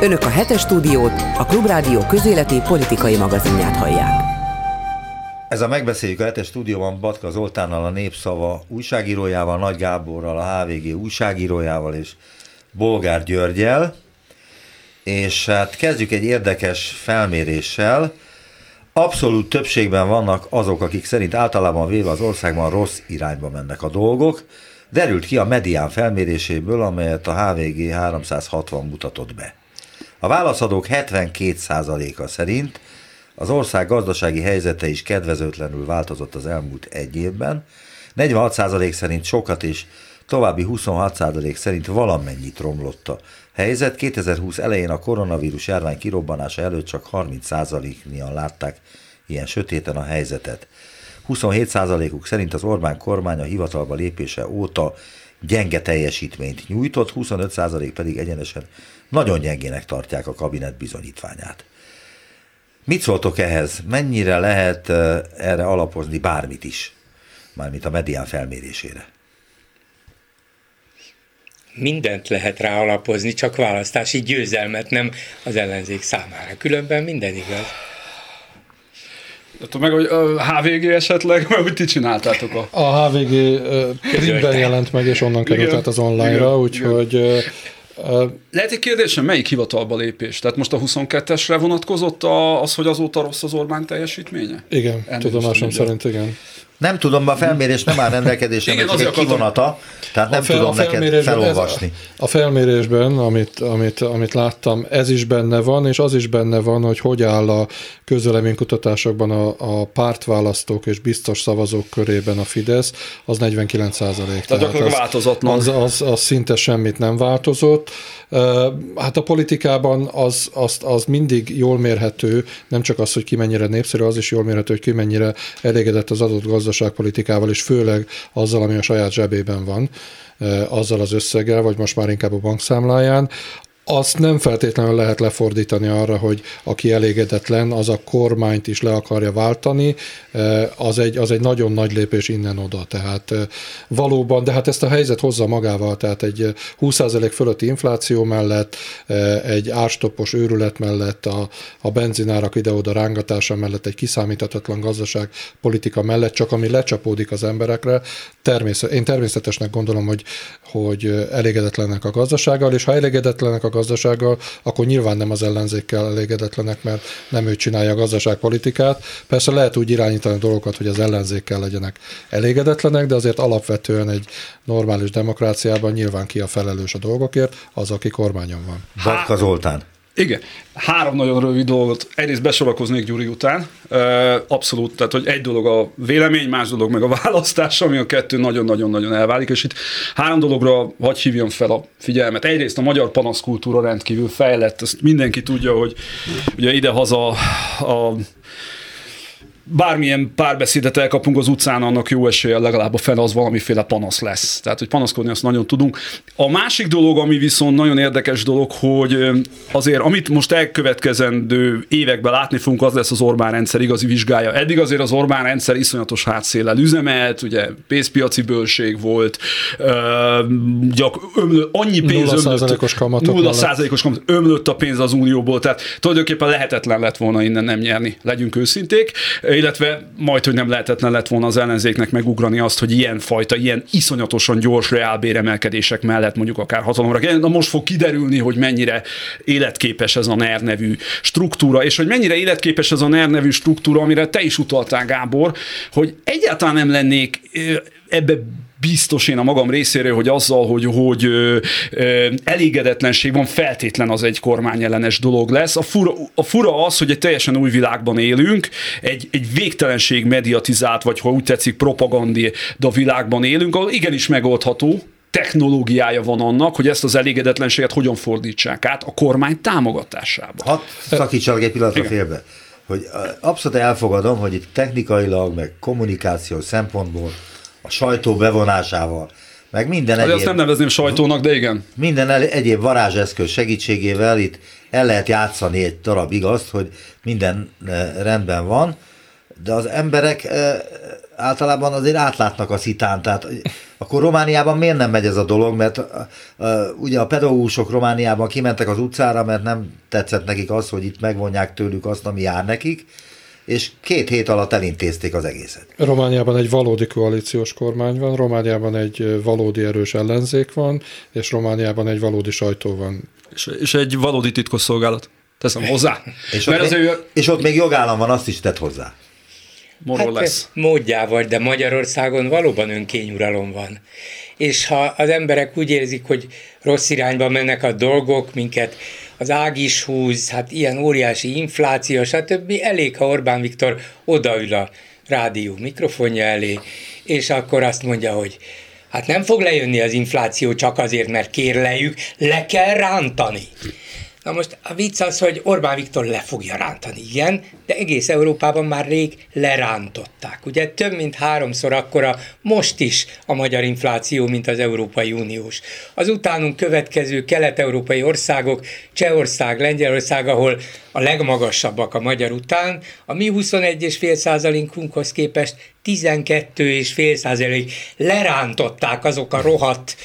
Önök a hetes stúdiót, a Klubrádió közéleti politikai magazinját hallják. Ez a megbeszéljük a hetes stúdióban Batka Zoltánnal, a Népszava újságírójával, Nagy Gáborral, a HVG újságírójával és Bolgár Györgyel. És hát kezdjük egy érdekes felméréssel. Abszolút többségben vannak azok, akik szerint általában véve az országban rossz irányba mennek a dolgok. Derült ki a medián felméréséből, amelyet a HVG 360 mutatott be. A válaszadók 72%-a szerint az ország gazdasági helyzete is kedvezőtlenül változott az elmúlt egy évben, 46% szerint sokat és további 26% szerint valamennyit romlott a helyzet. 2020 elején a koronavírus járvány kirobbanása előtt csak 30%-nian látták ilyen sötéten a helyzetet. 27%-uk szerint az Orbán kormány a hivatalba lépése óta gyenge teljesítményt nyújtott, 25% pedig egyenesen nagyon gyengének tartják a kabinet bizonyítványát. Mit szóltok ehhez? Mennyire lehet erre alapozni bármit is? Mármint a medián felmérésére. Mindent lehet rá alapozni, csak választási győzelmet nem az ellenzék számára. Különben minden igaz. Hát meg hogy a HVG esetleg, mert hogy ti csináltátok a... A HVG printben jelent meg, és onnan került át az online-ra, úgyhogy lehet egy kérdésem, melyik hivatalba lépés? Tehát most a 22-esre vonatkozott az, hogy azóta rossz az Orbán teljesítménye? Igen, Ennél tudomásom szerint igen. Nem tudom, a felmérés nem áll rendelkezésre, csak egy kivonata, tehát nem fel, tudom neked felolvasni. Ez, a felmérésben, amit, amit, amit láttam, ez is benne van, és az is benne van, hogy hogy áll a közöleménykutatásokban a, a pártválasztók és biztos szavazók körében a Fidesz, az 49 százalék. Tehát, akkor változatlan. Az, az, az szinte semmit nem változott. Hát a politikában az, az, az mindig jól mérhető, nem csak az, hogy ki mennyire népszerű, az is jól mérhető, hogy ki mennyire elégedett az adott gazdaságpolitikával, és főleg azzal, ami a saját zsebében van azzal az összeggel, vagy most már inkább a bankszámláján azt nem feltétlenül lehet lefordítani arra, hogy aki elégedetlen, az a kormányt is le akarja váltani, az egy, az egy nagyon nagy lépés innen-oda. Tehát valóban, de hát ezt a helyzet hozza magával, tehát egy 20% fölötti infláció mellett, egy árstoppos őrület mellett, a, a benzinárak ide-oda rángatása mellett, egy kiszámíthatatlan gazdaság politika mellett, csak ami lecsapódik az emberekre, természet, én természetesnek gondolom, hogy, hogy elégedetlenek a gazdasággal, és ha elégedetlenek a gazdasággal, akkor nyilván nem az ellenzékkel elégedetlenek, mert nem ő csinálja a gazdaságpolitikát. Persze lehet úgy irányítani a dolgokat, hogy az ellenzékkel legyenek elégedetlenek, de azért alapvetően egy normális demokráciában nyilván ki a felelős a dolgokért, az, aki kormányon van. Batka Zoltán. Igen. Három nagyon rövid dolgot. Egyrészt besorakoznék Gyuri után. Abszolút, tehát hogy egy dolog a vélemény, más dolog meg a választás, ami a kettő nagyon-nagyon-nagyon elválik, és itt három dologra hagy hívjam fel a figyelmet. Egyrészt a magyar panaszkultúra rendkívül fejlett, ezt mindenki tudja, hogy ugye ide-haza a bármilyen párbeszédet elkapunk az utcán, annak jó esélye legalább a fel az valamiféle panasz lesz. Tehát, hogy panaszkodni azt nagyon tudunk. A másik dolog, ami viszont nagyon érdekes dolog, hogy azért, amit most elkövetkezendő években látni fogunk, az lesz az Orbán rendszer igazi vizsgája. Eddig azért az Orbán rendszer iszonyatos hátszéllel üzemelt, ugye pénzpiaci bőség volt, gyak, ömlő, annyi pénz 0 ömlött, kamatok 0 százalékos kamat, ömlött a pénz az Unióból, tehát tulajdonképpen lehetetlen lett volna innen nem nyerni, legyünk őszinték illetve majd, hogy nem lehetetlen lett volna az ellenzéknek megugrani azt, hogy ilyen fajta, ilyen iszonyatosan gyors reálbéremelkedések mellett mondjuk akár hatalomra kell. Na most fog kiderülni, hogy mennyire életképes ez a NER nevű struktúra, és hogy mennyire életképes ez a NER nevű struktúra, amire te is utaltál, Gábor, hogy egyáltalán nem lennék ebbe biztos én a magam részéről, hogy azzal, hogy, hogy ö, ö, elégedetlenség van, feltétlen az egy kormányellenes dolog lesz. A fura, a fura az, hogy egy teljesen új világban élünk, egy, egy végtelenség mediatizált, vagy ha úgy tetszik, propaganda világban élünk, ahol igenis megoldható, technológiája van annak, hogy ezt az elégedetlenséget hogyan fordítsák át a kormány támogatásába. Hadd szakítsalak egy pillanatra félbe hogy abszolút elfogadom, hogy itt technikailag, meg kommunikáció szempontból a sajtó bevonásával, meg minden egyéb... Azt nem nevezném sajtónak, de igen. Minden egyéb varázseszköz segítségével itt el lehet játszani egy darab igazt, hogy minden eh, rendben van. de az emberek e, általában azért átlátnak a szitán, tehát akkor Romániában miért nem megy ez a dolog, mert ugye a pedagógusok Romániában kimentek az utcára, mert nem tetszett nekik az, hogy itt megvonják tőlük azt, ami jár nekik, és két hét alatt elintézték az egészet. Romániában egy valódi koalíciós kormány van, Romániában egy valódi erős ellenzék van, és Romániában egy valódi sajtó van. És, és egy valódi titkosszolgálat. Teszem hozzá. és, Mert ott még, ő... és ott még jogállam van, azt is tett hozzá. Hát lesz. módjával, de Magyarországon valóban önkényuralom van. És ha az emberek úgy érzik, hogy rossz irányba mennek a dolgok, minket az ág is húz, hát ilyen óriási infláció, stb. Elég, ha Orbán Viktor odaül a rádió mikrofonja elé, és akkor azt mondja, hogy hát nem fog lejönni az infláció csak azért, mert kérlejük, le kell rántani. Na most a vicc az, hogy Orbán Viktor le fogja rántani, igen, de egész Európában már rég lerántották. Ugye több mint háromszor akkora most is a magyar infláció, mint az Európai Uniós. Az utánunk következő kelet-európai országok, Csehország, Lengyelország, ahol a legmagasabbak a magyar után, a mi 21,5 százalékunkhoz képest 12,5 százalék lerántották azok a rohadt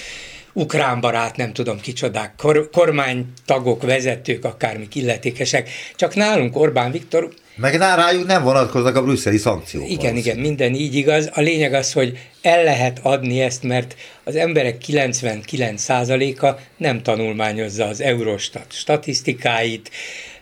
ukrán barát, nem tudom kicsodák, kor, kormánytagok, vezetők, akármik illetékesek. Csak nálunk Orbán Viktor meg rájuk nem vonatkoznak a brüsszeli szankciók. Igen, igen, minden így igaz. A lényeg az, hogy el lehet adni ezt, mert az emberek 99%-a nem tanulmányozza az Eurostat statisztikáit,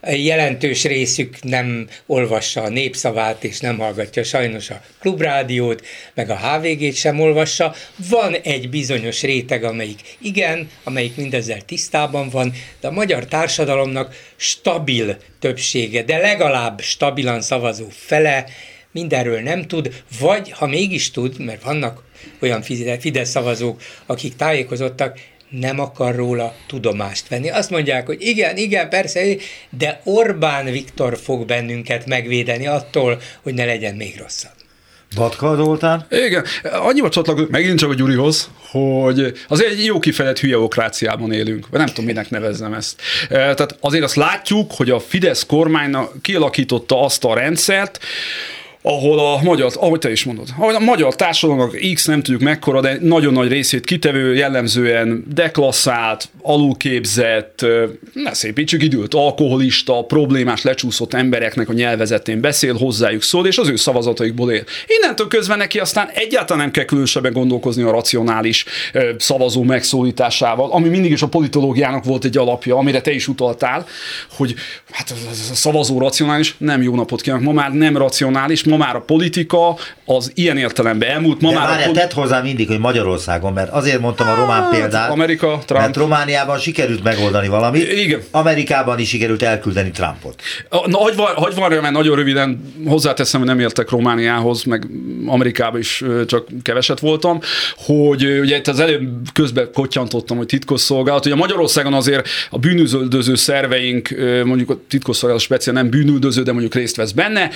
jelentős részük nem olvassa a népszavát, és nem hallgatja sajnos a klubrádiót, meg a HVG-t sem olvassa. Van egy bizonyos réteg, amelyik igen, amelyik mindezzel tisztában van, de a magyar társadalomnak stabil többsége, de legalább stabilan szavazó fele mindenről nem tud, vagy ha mégis tud, mert vannak olyan Fidesz szavazók, akik tájékozottak, nem akar róla tudomást venni. Azt mondják, hogy igen, igen, persze, de Orbán Viktor fog bennünket megvédeni attól, hogy ne legyen még rosszabb. Batka Zoltán? Igen, annyival csatlakozunk megint csak a Gyurihoz, hogy azért egy jó kifejezett hülyeokráciában élünk, vagy nem tudom, minek nevezzem ezt. E, tehát azért azt látjuk, hogy a Fidesz kormánynak kialakította azt a rendszert, ahol a magyar, ahogy te is mondod, ahogy a magyar társadalomnak X nem tudjuk mekkora, de nagyon nagy részét kitevő, jellemzően deklasszált, alulképzett, ne szépítsük időt, alkoholista, problémás, lecsúszott embereknek a nyelvezetén beszél, hozzájuk szól, és az ő szavazataikból él. Innentől közben neki aztán egyáltalán nem kell különösebben gondolkozni a racionális szavazó megszólításával, ami mindig is a politológiának volt egy alapja, amire te is utaltál, hogy hát a szavazó racionális, nem jó napot kívánok, ma már nem racionális, ma már a politika az ilyen értelemben elmúlt. Ma De már várjál, poli- tett hozzá mindig, hogy Magyarországon, mert azért mondtam a román hát, példát, Amerika, Trump. mert Romániában sikerült megoldani valamit, Igen. Amerikában is sikerült elküldeni Trumpot. Na, hagy, hagy van, mert nagyon röviden hozzáteszem, hogy nem értek Romániához, meg Amerikába is csak keveset voltam, hogy ugye itt az előbb közben kottyantottam, hogy titkosszolgálat, ugye Magyarországon azért a bűnüldöző szerveink, mondjuk a titkosszolgálat speciál nem bűnüldöző, de mondjuk részt vesz benne,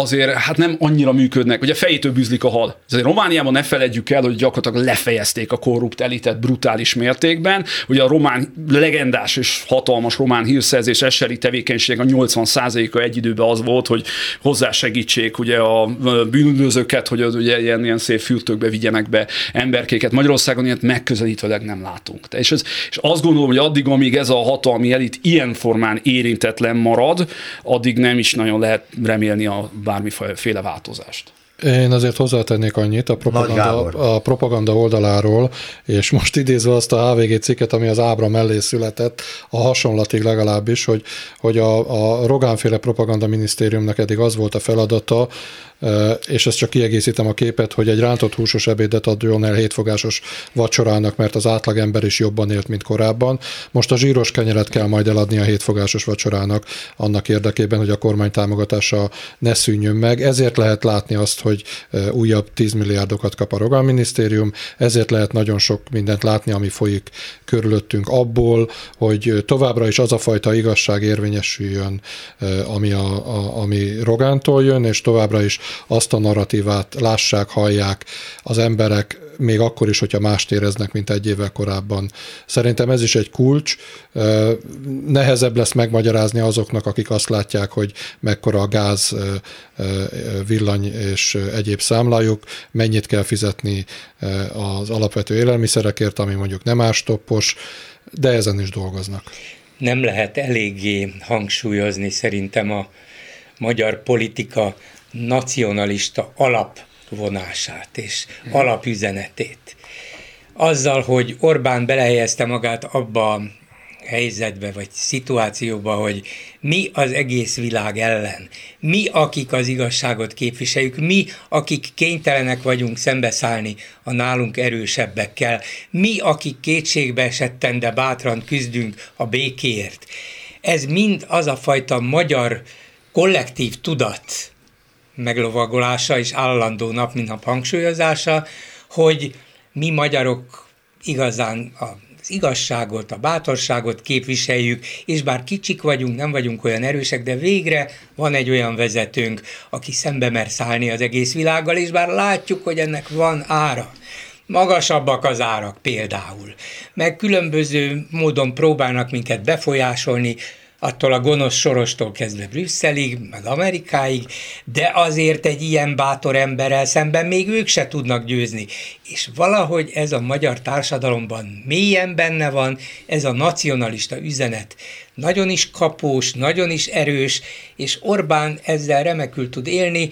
azért hát nem annyira működnek. Ugye fejétől bűzlik a hal. Azért Romániában ne feledjük el, hogy gyakorlatilag lefejezték a korrupt elitet brutális mértékben. Ugye a román legendás és hatalmas román hírszerzés eseri tevékenység a 80%-a egy időben az volt, hogy hozzásegítsék ugye a bűnözőket, hogy az ugye ilyen, ilyen szép fürtökbe vigyenek be emberkéket. Magyarországon ilyet megközelítőleg nem látunk. És, ez, és azt gondolom, hogy addig, amíg ez a hatalmi elit ilyen formán érintetlen marad, addig nem is nagyon lehet remélni a bármiféle változást. Én azért hozzátennék annyit a propaganda, a propaganda oldaláról, és most idézve azt a HVG cikket, ami az ábra mellé született, a hasonlatig legalábbis, hogy, hogy a, a Rogánféle propaganda minisztériumnak eddig az volt a feladata, és ezt csak kiegészítem a képet, hogy egy rántott húsos ebédet adjon el hétfogásos vacsorának, mert az átlagember is jobban élt, mint korábban. Most a zsíros kenyeret kell majd eladni a hétfogásos vacsorának annak érdekében, hogy a kormány támogatása ne szűnjön meg. Ezért lehet látni azt, hogy újabb 10 milliárdokat kap a Rogán minisztérium, ezért lehet nagyon sok mindent látni, ami folyik körülöttünk abból, hogy továbbra is az a fajta igazság érvényesüljön, ami, a, a, ami Rogántól jön, és továbbra is azt a narratívát lássák, hallják az emberek, még akkor is, hogyha mást éreznek, mint egy évvel korábban. Szerintem ez is egy kulcs. Nehezebb lesz megmagyarázni azoknak, akik azt látják, hogy mekkora a gáz, villany és egyéb számlájuk, mennyit kell fizetni az alapvető élelmiszerekért, ami mondjuk nem ástoppos, de ezen is dolgoznak. Nem lehet eléggé hangsúlyozni szerintem a magyar politika nacionalista alapvonását és alapüzenetét. Azzal, hogy Orbán belehelyezte magát abba a helyzetbe vagy szituációba, hogy mi az egész világ ellen, mi, akik az igazságot képviseljük, mi, akik kénytelenek vagyunk szembeszállni a nálunk erősebbekkel, mi, akik kétségbe esetten, de bátran küzdünk a békéért. Ez mind az a fajta magyar kollektív tudat meglovagolása és állandó nap, mint nap hangsúlyozása, hogy mi magyarok igazán a az igazságot, a bátorságot képviseljük, és bár kicsik vagyunk, nem vagyunk olyan erősek, de végre van egy olyan vezetőnk, aki szembe mer szállni az egész világgal, és bár látjuk, hogy ennek van ára, magasabbak az árak például, meg különböző módon próbálnak minket befolyásolni, attól a gonosz sorostól kezdve Brüsszelig, meg Amerikáig, de azért egy ilyen bátor emberrel szemben még ők se tudnak győzni. És valahogy ez a magyar társadalomban mélyen benne van, ez a nacionalista üzenet nagyon is kapós, nagyon is erős, és Orbán ezzel remekül tud élni.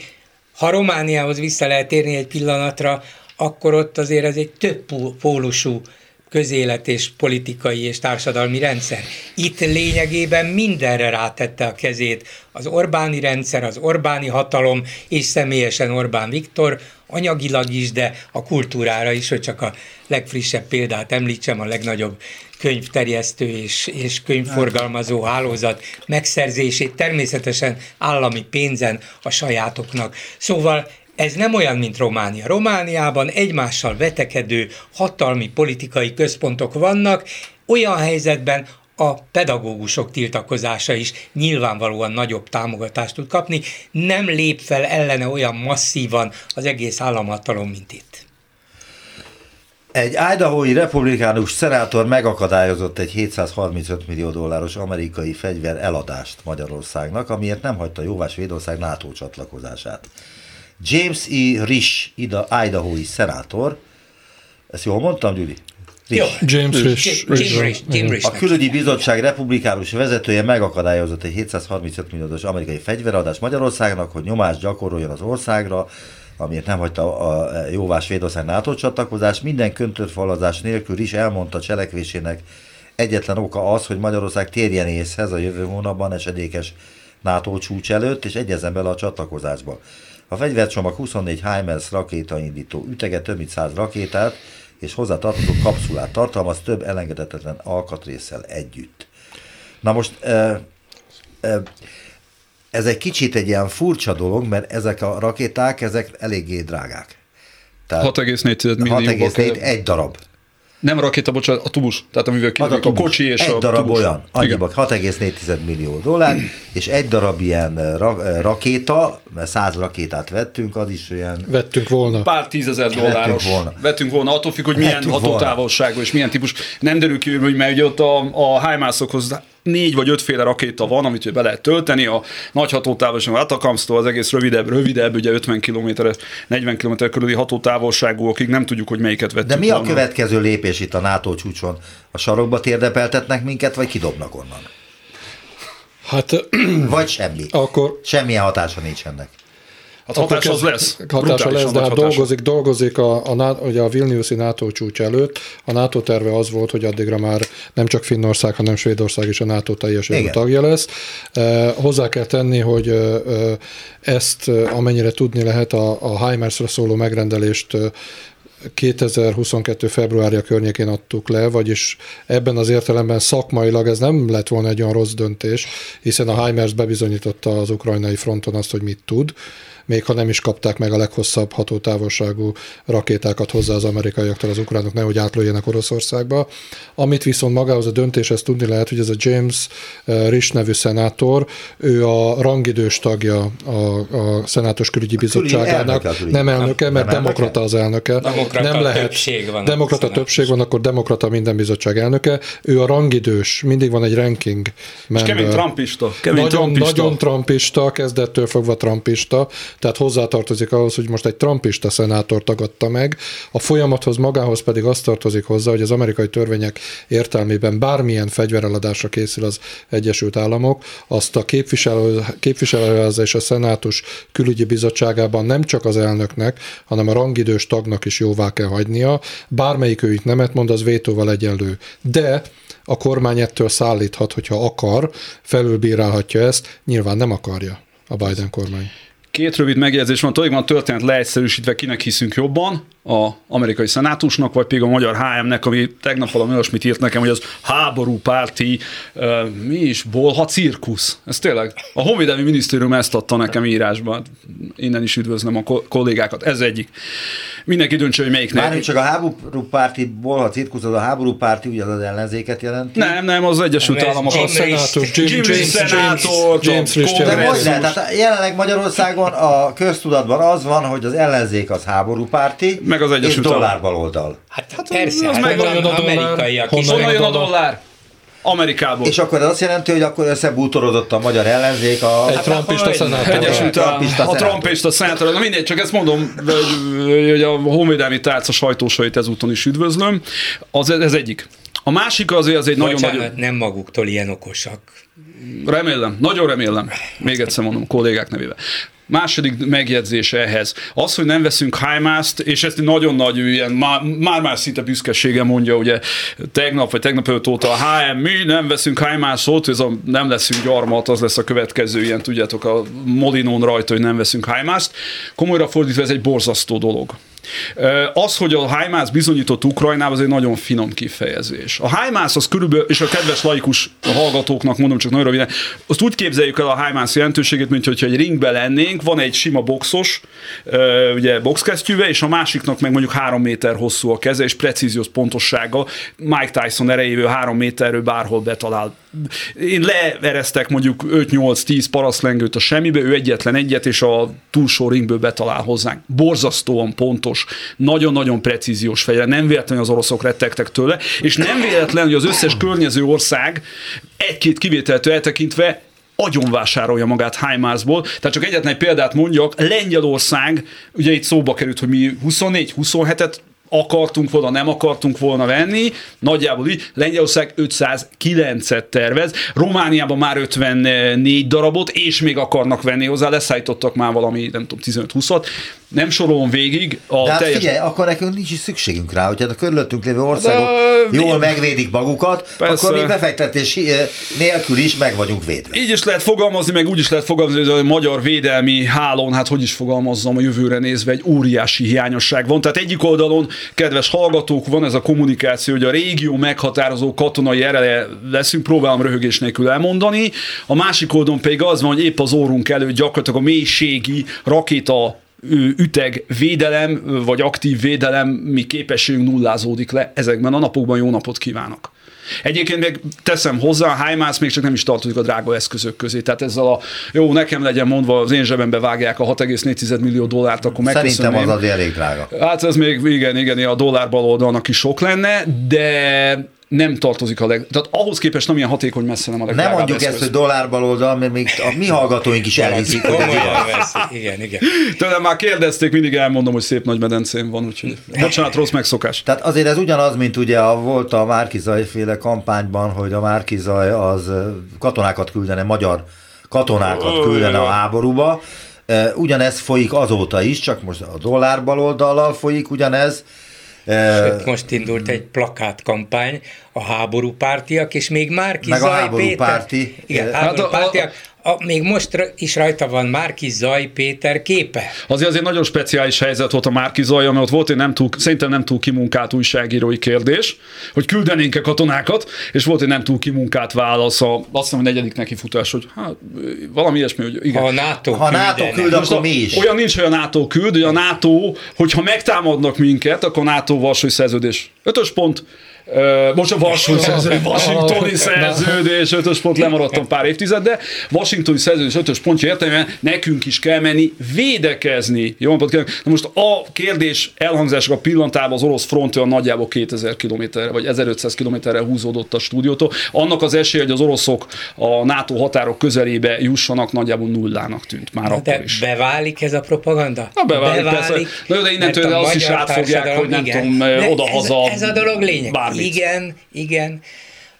Ha Romániához vissza lehet érni egy pillanatra, akkor ott azért ez egy több pólusú közélet és politikai és társadalmi rendszer. Itt lényegében mindenre rátette a kezét az Orbáni rendszer, az Orbáni hatalom, és személyesen Orbán Viktor, anyagilag is, de a kultúrára is, hogy csak a legfrissebb példát említsem, a legnagyobb könyvterjesztő és, és könyvforgalmazó hálózat megszerzését természetesen állami pénzen a sajátoknak. Szóval ez nem olyan, mint Románia. Romániában egymással vetekedő hatalmi politikai központok vannak, olyan helyzetben a pedagógusok tiltakozása is nyilvánvalóan nagyobb támogatást tud kapni, nem lép fel ellene olyan masszívan az egész államhatalom, mint itt. Egy Idaho-i republikánus szenátor megakadályozott egy 735 millió dolláros amerikai fegyver eladást Magyarországnak, amiért nem hagyta jóvá Svédország NATO csatlakozását. James E. Risch, Idaho-i szenátor, ezt jól mondtam, Gyuri? Jó. James Risch. A külügyi bizottság republikánus vezetője megakadályozott egy 735 milliós amerikai fegyveradás Magyarországnak, hogy nyomást gyakoroljon az országra, amiért nem hagyta a jóvá Svédország NATO csatlakozás. Minden köntött nélkül is elmondta cselekvésének egyetlen oka az, hogy Magyarország térjen észhez a jövő hónapban esedékes NATO csúcs előtt, és egyezzen bele a csatlakozásba. A fegyvercsomag 24 HIMARS rakétaindító ütege több mint 100 rakétát és hozzátartozó kapszulát tartalmaz több elengedhetetlen alkatrészsel együtt. Na most e, e, ez egy kicsit egy ilyen furcsa dolog, mert ezek a rakéták, ezek eléggé drágák. 6,4 millió. 6,4 egy darab. Nem rakéta, bocsánat, a tubus, tehát amivel kilövik a, a kocsi és egy a darab tubus. olyan, annyiba 6,4 millió dollár, és egy darab ilyen ra, rakéta, mert száz rakétát vettünk, az is olyan... Vettünk volna. Pár tízezer dolláros. Vettünk volna. Vettünk volna, attól függ, hogy milyen hatótávolságú és milyen típus. Nem derül ki, hogy mert ugye ott a, a négy vagy ötféle rakéta van, amit be lehet tölteni, a nagy hatótávolságú Atakamsztól az egész rövidebb, rövidebb, ugye 50 km 40 km körüli hatótávolságúakig nem tudjuk, hogy melyiket vettük De mi volna. a következő lépés itt a NATO csúcson? A sarokba térdepeltetnek minket, vagy kidobnak onnan? Hát, vagy semmi. Akkor... Semmilyen hatása nincs ennek. Hát hatás az lesz. Hatása lesz, de hát dolgozik, dolgozik a, a, ugye a Vilniuszi NATO csúcs előtt. A NATO terve az volt, hogy addigra már nem csak Finnország, hanem Svédország is a NATO teljes tagja lesz. E, hozzá kell tenni, hogy e, ezt amennyire tudni lehet a, a HIMARS-ra szóló megrendelést 2022. februárja környékén adtuk le, vagyis ebben az értelemben szakmailag ez nem lett volna egy olyan rossz döntés, hiszen a HIMARS bebizonyította az ukrajnai fronton azt, hogy mit tud még ha nem is kapták meg a leghosszabb hatótávolságú rakétákat hozzá az amerikaiaktól az ukránok, nehogy átlőjenek Oroszországba. Amit viszont magához a döntéshez tudni lehet, hogy ez a James eh, Risch nevű szenátor, ő a rangidős tagja a, a Szenátus Külügyi Bizottságának, elnöke, nem elnöke, mert nem demokrata az elnöke. demokrata nem lehet. Többség van demokrata többség van, akkor demokrata minden bizottság elnöke. Ő a rangidős, mindig van egy ranking member. És kemény trumpista. Kemény nagyon, trumpista. nagyon trumpista, kezdettől fogva trumpista, tehát hozzátartozik ahhoz, hogy most egy trumpista szenátor tagadta meg. A folyamathoz magához pedig azt tartozik hozzá, hogy az amerikai törvények értelmében bármilyen fegyvereladásra készül az Egyesült Államok, azt a képviselő, képviselőház és a szenátus külügyi bizottságában nem csak az elnöknek, hanem a rangidős tagnak is jóvá kell hagynia. Bármelyik őjük nemet mond, az vétóval egyenlő. De a kormány ettől szállíthat, hogyha akar, felülbírálhatja ezt, nyilván nem akarja a Biden kormány. Két rövid megjegyzés van, tudjuk, van történet leegyszerűsítve, kinek hiszünk jobban, a amerikai szenátusnak, vagy pedig a magyar HM-nek, ami tegnap valami olyasmit írt nekem, hogy az háború párti, uh, mi is, bolha cirkusz. Ez tényleg, a Honvédelmi Minisztérium ezt adta nekem írásban. Innen is üdvözlöm a kollégákat. Ez egyik. Mindenki döntse, hogy melyik Már csak a háború párti bolha cirkusz, az a háború párti, ugye az ellenzéket jelenti? Nem, nem, az Egyesült Államok. A szenátus, Jim, Jim, James, szenátor, James, James, James? Tehát jelenleg Magyarországon a köztudatban az van, hogy az ellenzék az háború párti, meg az Egyesült és dollár baloldal. Hát, hát persze, az hát meg honnan amerikaiak is. Honnan jön a dollár? Amerikából. És akkor ez azt jelenti, hogy akkor összebútorodott a magyar ellenzék a... Egy hát, trumpista szenátor. Egyesült a, a trumpista szenátor. Na mindegy, csak ezt mondom, hogy a honvédelmi tárca sajtósait ezúton is üdvözlöm. Az, ez egyik. A másik azért az egy nagyon nagy... nem maguktól ilyen okosak. Remélem, nagyon remélem. Még egyszer mondom, kollégák nevében. Második megjegyzése ehhez. Az, hogy nem veszünk HIMAS-t, és ezt nagyon nagy, ilyen, már-már szinte büszkesége mondja, ugye tegnap vagy tegnap előtt óta a HM, mi nem veszünk HIMAS-ot, ez a nem leszünk gyarmat, az lesz a következő ilyen, tudjátok, a Molinon rajta, hogy nem veszünk HIMAS-t. Komolyra fordítva ez egy borzasztó dolog. Az, hogy a HIMARS bizonyított Ukrajnában, az egy nagyon finom kifejezés. A HIMARS az körülbelül, és a kedves laikus hallgatóknak mondom csak nagyon röviden, azt úgy képzeljük el a HIMARS jelentőségét, mint hogyha egy ringbe lennénk, van egy sima boxos, ugye boxkesztyűve, és a másiknak meg mondjuk három méter hosszú a keze, és precíziós pontossága Mike Tyson erejével három méterről bárhol betalál én leeresztek mondjuk 5-8-10 paraszlengőt a semmibe, ő egyetlen egyet, és a túlsó ringből betalál hozzánk. Borzasztóan pontos, nagyon-nagyon precíziós fegyver. Nem véletlenül az oroszok rettegtek tőle, és nem véletlen, hogy az összes környező ország egy-két kivételtől eltekintve agyonvásárolja magát HIMARS-ból. Tehát csak egyetlen egy példát mondjak, Lengyelország, ugye itt szóba került, hogy mi 24-27-et akartunk volna, nem akartunk volna venni, nagyjából így, Lengyelország 509-et tervez, Romániában már 54 darabot, és még akarnak venni hozzá, leszállítottak már valami, nem tudom, 15-20-at, nem sorolom végig a De hát teljes... figyelj, akkor nekünk nincs is szükségünk rá, hogyha a körülöttünk lévő országok De... jól megvédik magukat, Persze. akkor mi befektetés nélkül is meg vagyunk védve. Így is lehet fogalmazni, meg úgy is lehet fogalmazni, hogy a magyar védelmi hálón, hát hogy is fogalmazzam a jövőre nézve, egy óriási hiányosság van. Tehát egyik oldalon, kedves hallgatók, van ez a kommunikáció, hogy a régió meghatározó katonai ereje leszünk, próbálom röhögés nélkül elmondani. A másik oldalon pedig az van, hogy épp az órunk előtt gyakorlatilag a mélységi rakéta üteg védelem, vagy aktív védelem, mi képességünk nullázódik le ezekben a napokban. Jó napot kívánok! Egyébként még teszem hozzá, a HIMARS még csak nem is tartozik a drága eszközök közé. Tehát ezzel a jó, nekem legyen mondva, az én zsebembe vágják a 6,4 millió dollárt, akkor megköszönném. Szerintem az az elég drága. Hát ez még, igen, igen, a dollár baloldalnak is sok lenne, de nem tartozik a leg... Tehát ahhoz képest nem ilyen hatékony messze nem a legdrágább Nem mondjuk eszköz. ezt, hogy dollár baloldal, mert még a mi hallgatóink is elhiszik, Igen, igen. Tőlem már kérdezték, mindig elmondom, hogy szép nagy medencén van, úgyhogy bocsánat, rossz megszokás. Tehát azért ez ugyanaz, mint ugye a, volt a Márkizaj féle kampányban, hogy a Márkizaj az katonákat küldene, magyar katonákat küldene a háborúba. Ugyanez folyik azóta is, csak most a dollár baloldallal folyik ugyanez, Sőt, most indult egy plakátkampány, a háború pártiak, és még Márki Meg a háború Péter. Párti. Igen, hát háború a, a, még most is rajta van Márki Zaj Péter képe. Azért azért nagyon speciális helyzet volt a Márki Zaj, ami ott volt egy nem túl, szerintem nem túl kimunkált újságírói kérdés, hogy küldenénk-e katonákat, és volt egy nem túl kimunkált válasz, a, azt hiszem, a negyedik neki futás, hogy hát, valami ilyesmi, hogy igen. Ha a NATO, ha NATO küld, akkor mi is. Olyan nincs, hogy a NATO küld, hogy a NATO, hogyha megtámadnak minket, akkor a NATO Varsói Szerződés. Ötös pont, most a Varsói szerződés, Washingtoni szerződés, ötös pont lemaradtam pár évtized, de Washingtoni szerződés ötös pontja értelmében nekünk is kell menni védekezni. Jó napot Na most a kérdés elhangzások a pillantában az orosz front olyan nagyjából 2000 kilométerre, vagy 1500 kilométerre húzódott a stúdiótól. Annak az esélye, hogy az oroszok a NATO határok közelébe jussanak, nagyjából nullának tűnt már akkor de is. beválik ez a propaganda? Na, beválik, beválik persze. Na, de innentől azt is átfogják, hogy nem igen. tudom, oda-haza. Ez, ez a dolog lényeg. Bármit. Igen, igen.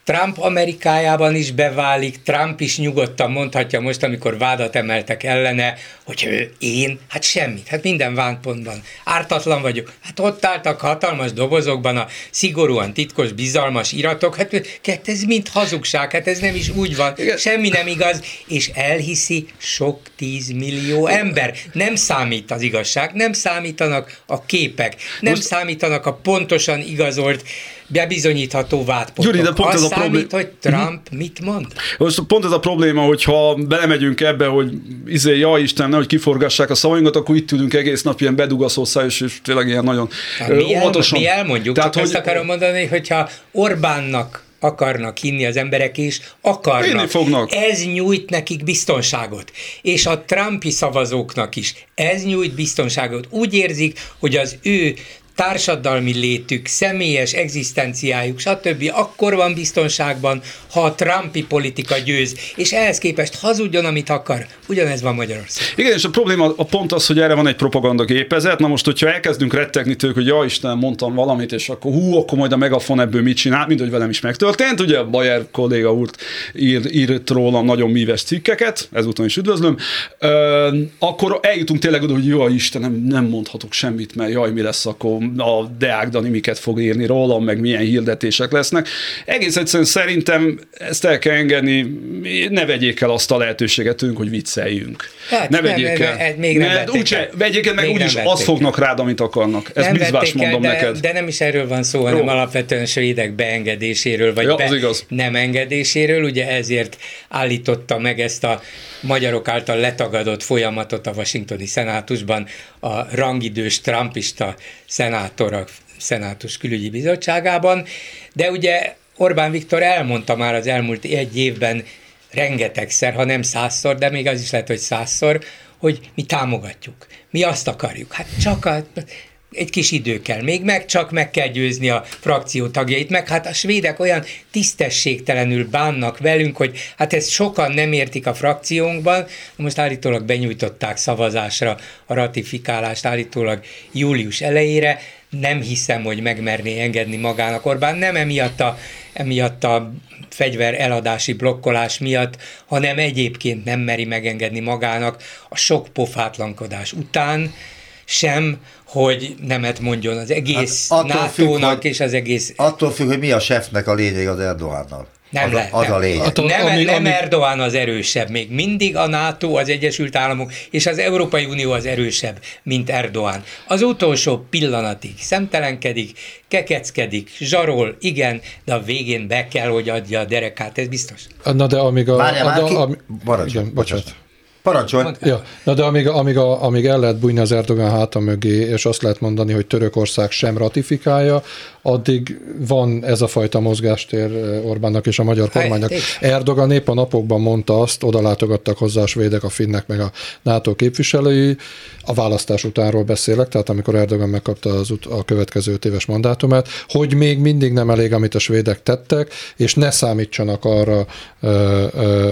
Trump Amerikájában is beválik, Trump is nyugodtan mondhatja most, amikor vádat emeltek ellene, hogy ő, én, hát semmit, hát minden vánpontban. Ártatlan vagyok. Hát ott álltak hatalmas dobozokban a szigorúan titkos, bizalmas iratok, hát, hát ez mind hazugság, hát ez nem is úgy van, semmi nem igaz, és elhiszi sok tízmillió ember. Nem számít az igazság, nem számítanak a képek, nem most... számítanak a pontosan igazolt bebizonyítható vádpontok. Gyuri, de pont az ez a probléma. hogy Trump uh-huh. mit mond? Most pont ez a probléma, hogyha belemegyünk ebbe, hogy izé, ja Isten, hogy kiforgassák a szavainkat, akkor itt tudunk egész nap ilyen bedugaszó szájos, és tényleg ilyen nagyon hát mi, óvatosan. El, mi elmondjuk, Tehát, csak hogy... azt akarom mondani, hogyha Orbánnak akarnak hinni az emberek is, akarnak. fognak. Ez nyújt nekik biztonságot. És a Trumpi szavazóknak is. Ez nyújt biztonságot. Úgy érzik, hogy az ő társadalmi létük, személyes egzisztenciájuk, stb. akkor van biztonságban, ha a Trumpi politika győz, és ehhez képest hazudjon, amit akar. Ugyanez van Magyarország. Igen, és a probléma a pont az, hogy erre van egy propaganda gépezet. Na most, hogyha elkezdünk rettegni tőlük, hogy ja Isten, mondtam valamit, és akkor hú, akkor majd a megafon ebből mit csinál, mint hogy velem is megtörtént. Ugye a Bayer kolléga úr ír, írt rólam nagyon míves cikkeket, ezúton is üdvözlöm. Ö, akkor eljutunk tényleg oda, hogy jó Isten, nem, nem mondhatok semmit, mert jaj, mi lesz akkor a Deák Dani miket fog írni rólam, meg milyen hirdetések lesznek. Egész egyszerűen szerintem ezt el kell engedni, ne vegyék el azt a lehetőséget tőlünk, hogy vicceljünk. Hát, ne vegyék nem, el. Még nem ne, úgyse, vegyék el, meg úgyis azt fognak rád, amit akarnak. Ez bizvás mondom de, neked. De nem is erről van szó, hanem Ró. alapvetően svédek beengedéséről, vagy ja, be igaz. nem engedéséről. Ugye ezért állította meg ezt a magyarok által letagadott folyamatot a washingtoni szenátusban a rangidős trumpista szenátor a szenátus külügyi bizottságában, de ugye Orbán Viktor elmondta már az elmúlt egy évben rengetegszer, ha nem százszor, de még az is lehet, hogy százszor, hogy mi támogatjuk, mi azt akarjuk. Hát csak a egy kis idő kell. Még, meg csak meg kell győzni a frakció tagjait, meg hát a svédek olyan tisztességtelenül bánnak velünk, hogy hát ezt sokan nem értik a frakciónkban, most állítólag benyújtották szavazásra a ratifikálást állítólag július elejére, nem hiszem, hogy megmerné engedni magának Orbán, nem emiatt a, emiatt a fegyver eladási blokkolás miatt, hanem egyébként nem meri megengedni magának a sok pofátlankodás után, sem, hogy nemet mondjon az egész hát NATO-nak és az egész... Attól függ, hogy mi a sefnek a lényeg az Erdoánnal. Nem az, lehet. Az nem. a lényeg. Attól, nem, ami, nem ami... Erdoğan az erősebb. Még mindig a NATO, az Egyesült Államok és az Európai Unió az erősebb, mint Erdoğan. Az utolsó pillanatig szemtelenkedik, kekeckedik, zsarol, igen, de a végén be kell, hogy adja a derekát, ez biztos. Na de amíg a... Várjál, a, a, a, a, Maradj, igen, bocsánat. bocsánat. Parancsolj! Ja, na de amíg, amíg, a, amíg el lehet bújni az Erdogan háta mögé, és azt lehet mondani, hogy Törökország sem ratifikálja, addig van ez a fajta mozgástér Orbánnak és a magyar kormánynak. Erdogan épp a napokban mondta azt, oda látogattak hozzá a svédek, a finnek, meg a NATO képviselői, a választás utánról beszélek, tehát amikor Erdogan megkapta az ut- a következő éves mandátumát, hogy még mindig nem elég, amit a svédek tettek, és ne számítsanak arra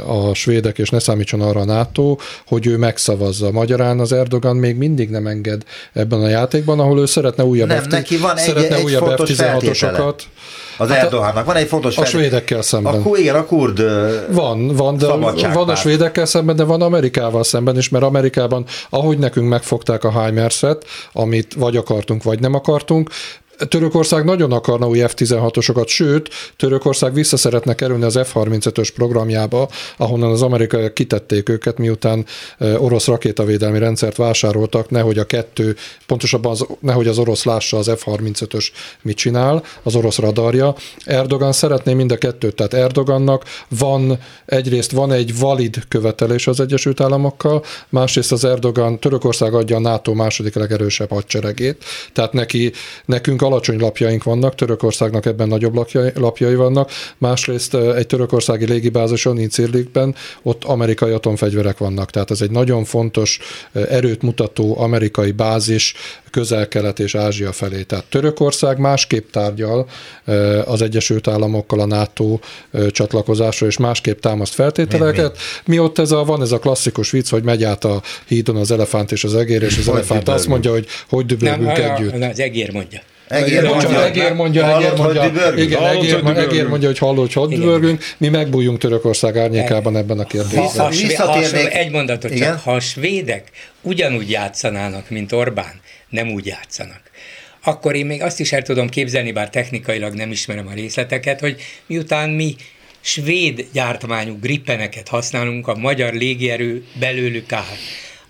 a svédek, és ne számítson arra a NATO, hogy ő megszavazza. Magyarán az Erdogan még mindig nem enged ebben a játékban, ahol ő szeretne újabb nem, F- neki van szeretne egy, egy újabb F-16-osokat. Az hát Erdogannak van egy fontos A svédekkel szemben. A, igen, a kurd Van, van, de van a svédekkel szemben, de van Amerikával szemben is, mert Amerikában, ahogy nekünk megfogták a HIMARS-et, amit vagy akartunk, vagy nem akartunk, Törökország nagyon akarna új F-16-osokat, sőt, Törökország vissza szeretne kerülni az F-35-ös programjába, ahonnan az amerikaiak kitették őket, miután orosz rakétavédelmi rendszert vásároltak, nehogy a kettő, pontosabban az, nehogy az orosz lássa az F-35-ös mit csinál, az orosz radarja. Erdogan szeretné mind a kettőt, tehát Erdogannak van, egyrészt van egy valid követelés az Egyesült Államokkal, másrészt az Erdogan, Törökország adja a NATO második legerősebb hadseregét, tehát neki, nekünk alacsony lapjaink vannak, Törökországnak ebben nagyobb lapjai, lapjai vannak, másrészt egy törökországi légibázison, Incirlikben, ott amerikai atomfegyverek vannak, tehát ez egy nagyon fontos erőt mutató amerikai bázis közel-kelet és Ázsia felé. Tehát Törökország másképp tárgyal az Egyesült Államokkal a NATO csatlakozásra, és másképp támaszt feltételeket. Mi, mi? mi ott ez a, van ez a klasszikus vicc, hogy megy át a hídon az elefánt és az egér, és az elefánt azt mondja, hogy hogy dübörgünk együtt. Az egér mondja. Egér mondja, egér mondja, egér mondja, igen, egér, mondja, egér mondja, hogy hallod, hogy dübörgünk, mi megbújjunk Törökország árnyékában ebben a kérdésben. Ha, ha, ha, egy mondatot igen? csak, ha a svédek ugyanúgy játszanának, mint Orbán, nem úgy játszanak. Akkor én még azt is el tudom képzelni, bár technikailag nem ismerem a részleteket, hogy miután mi svéd gyártmányú grippeneket használunk, a magyar légierő belőlük áll.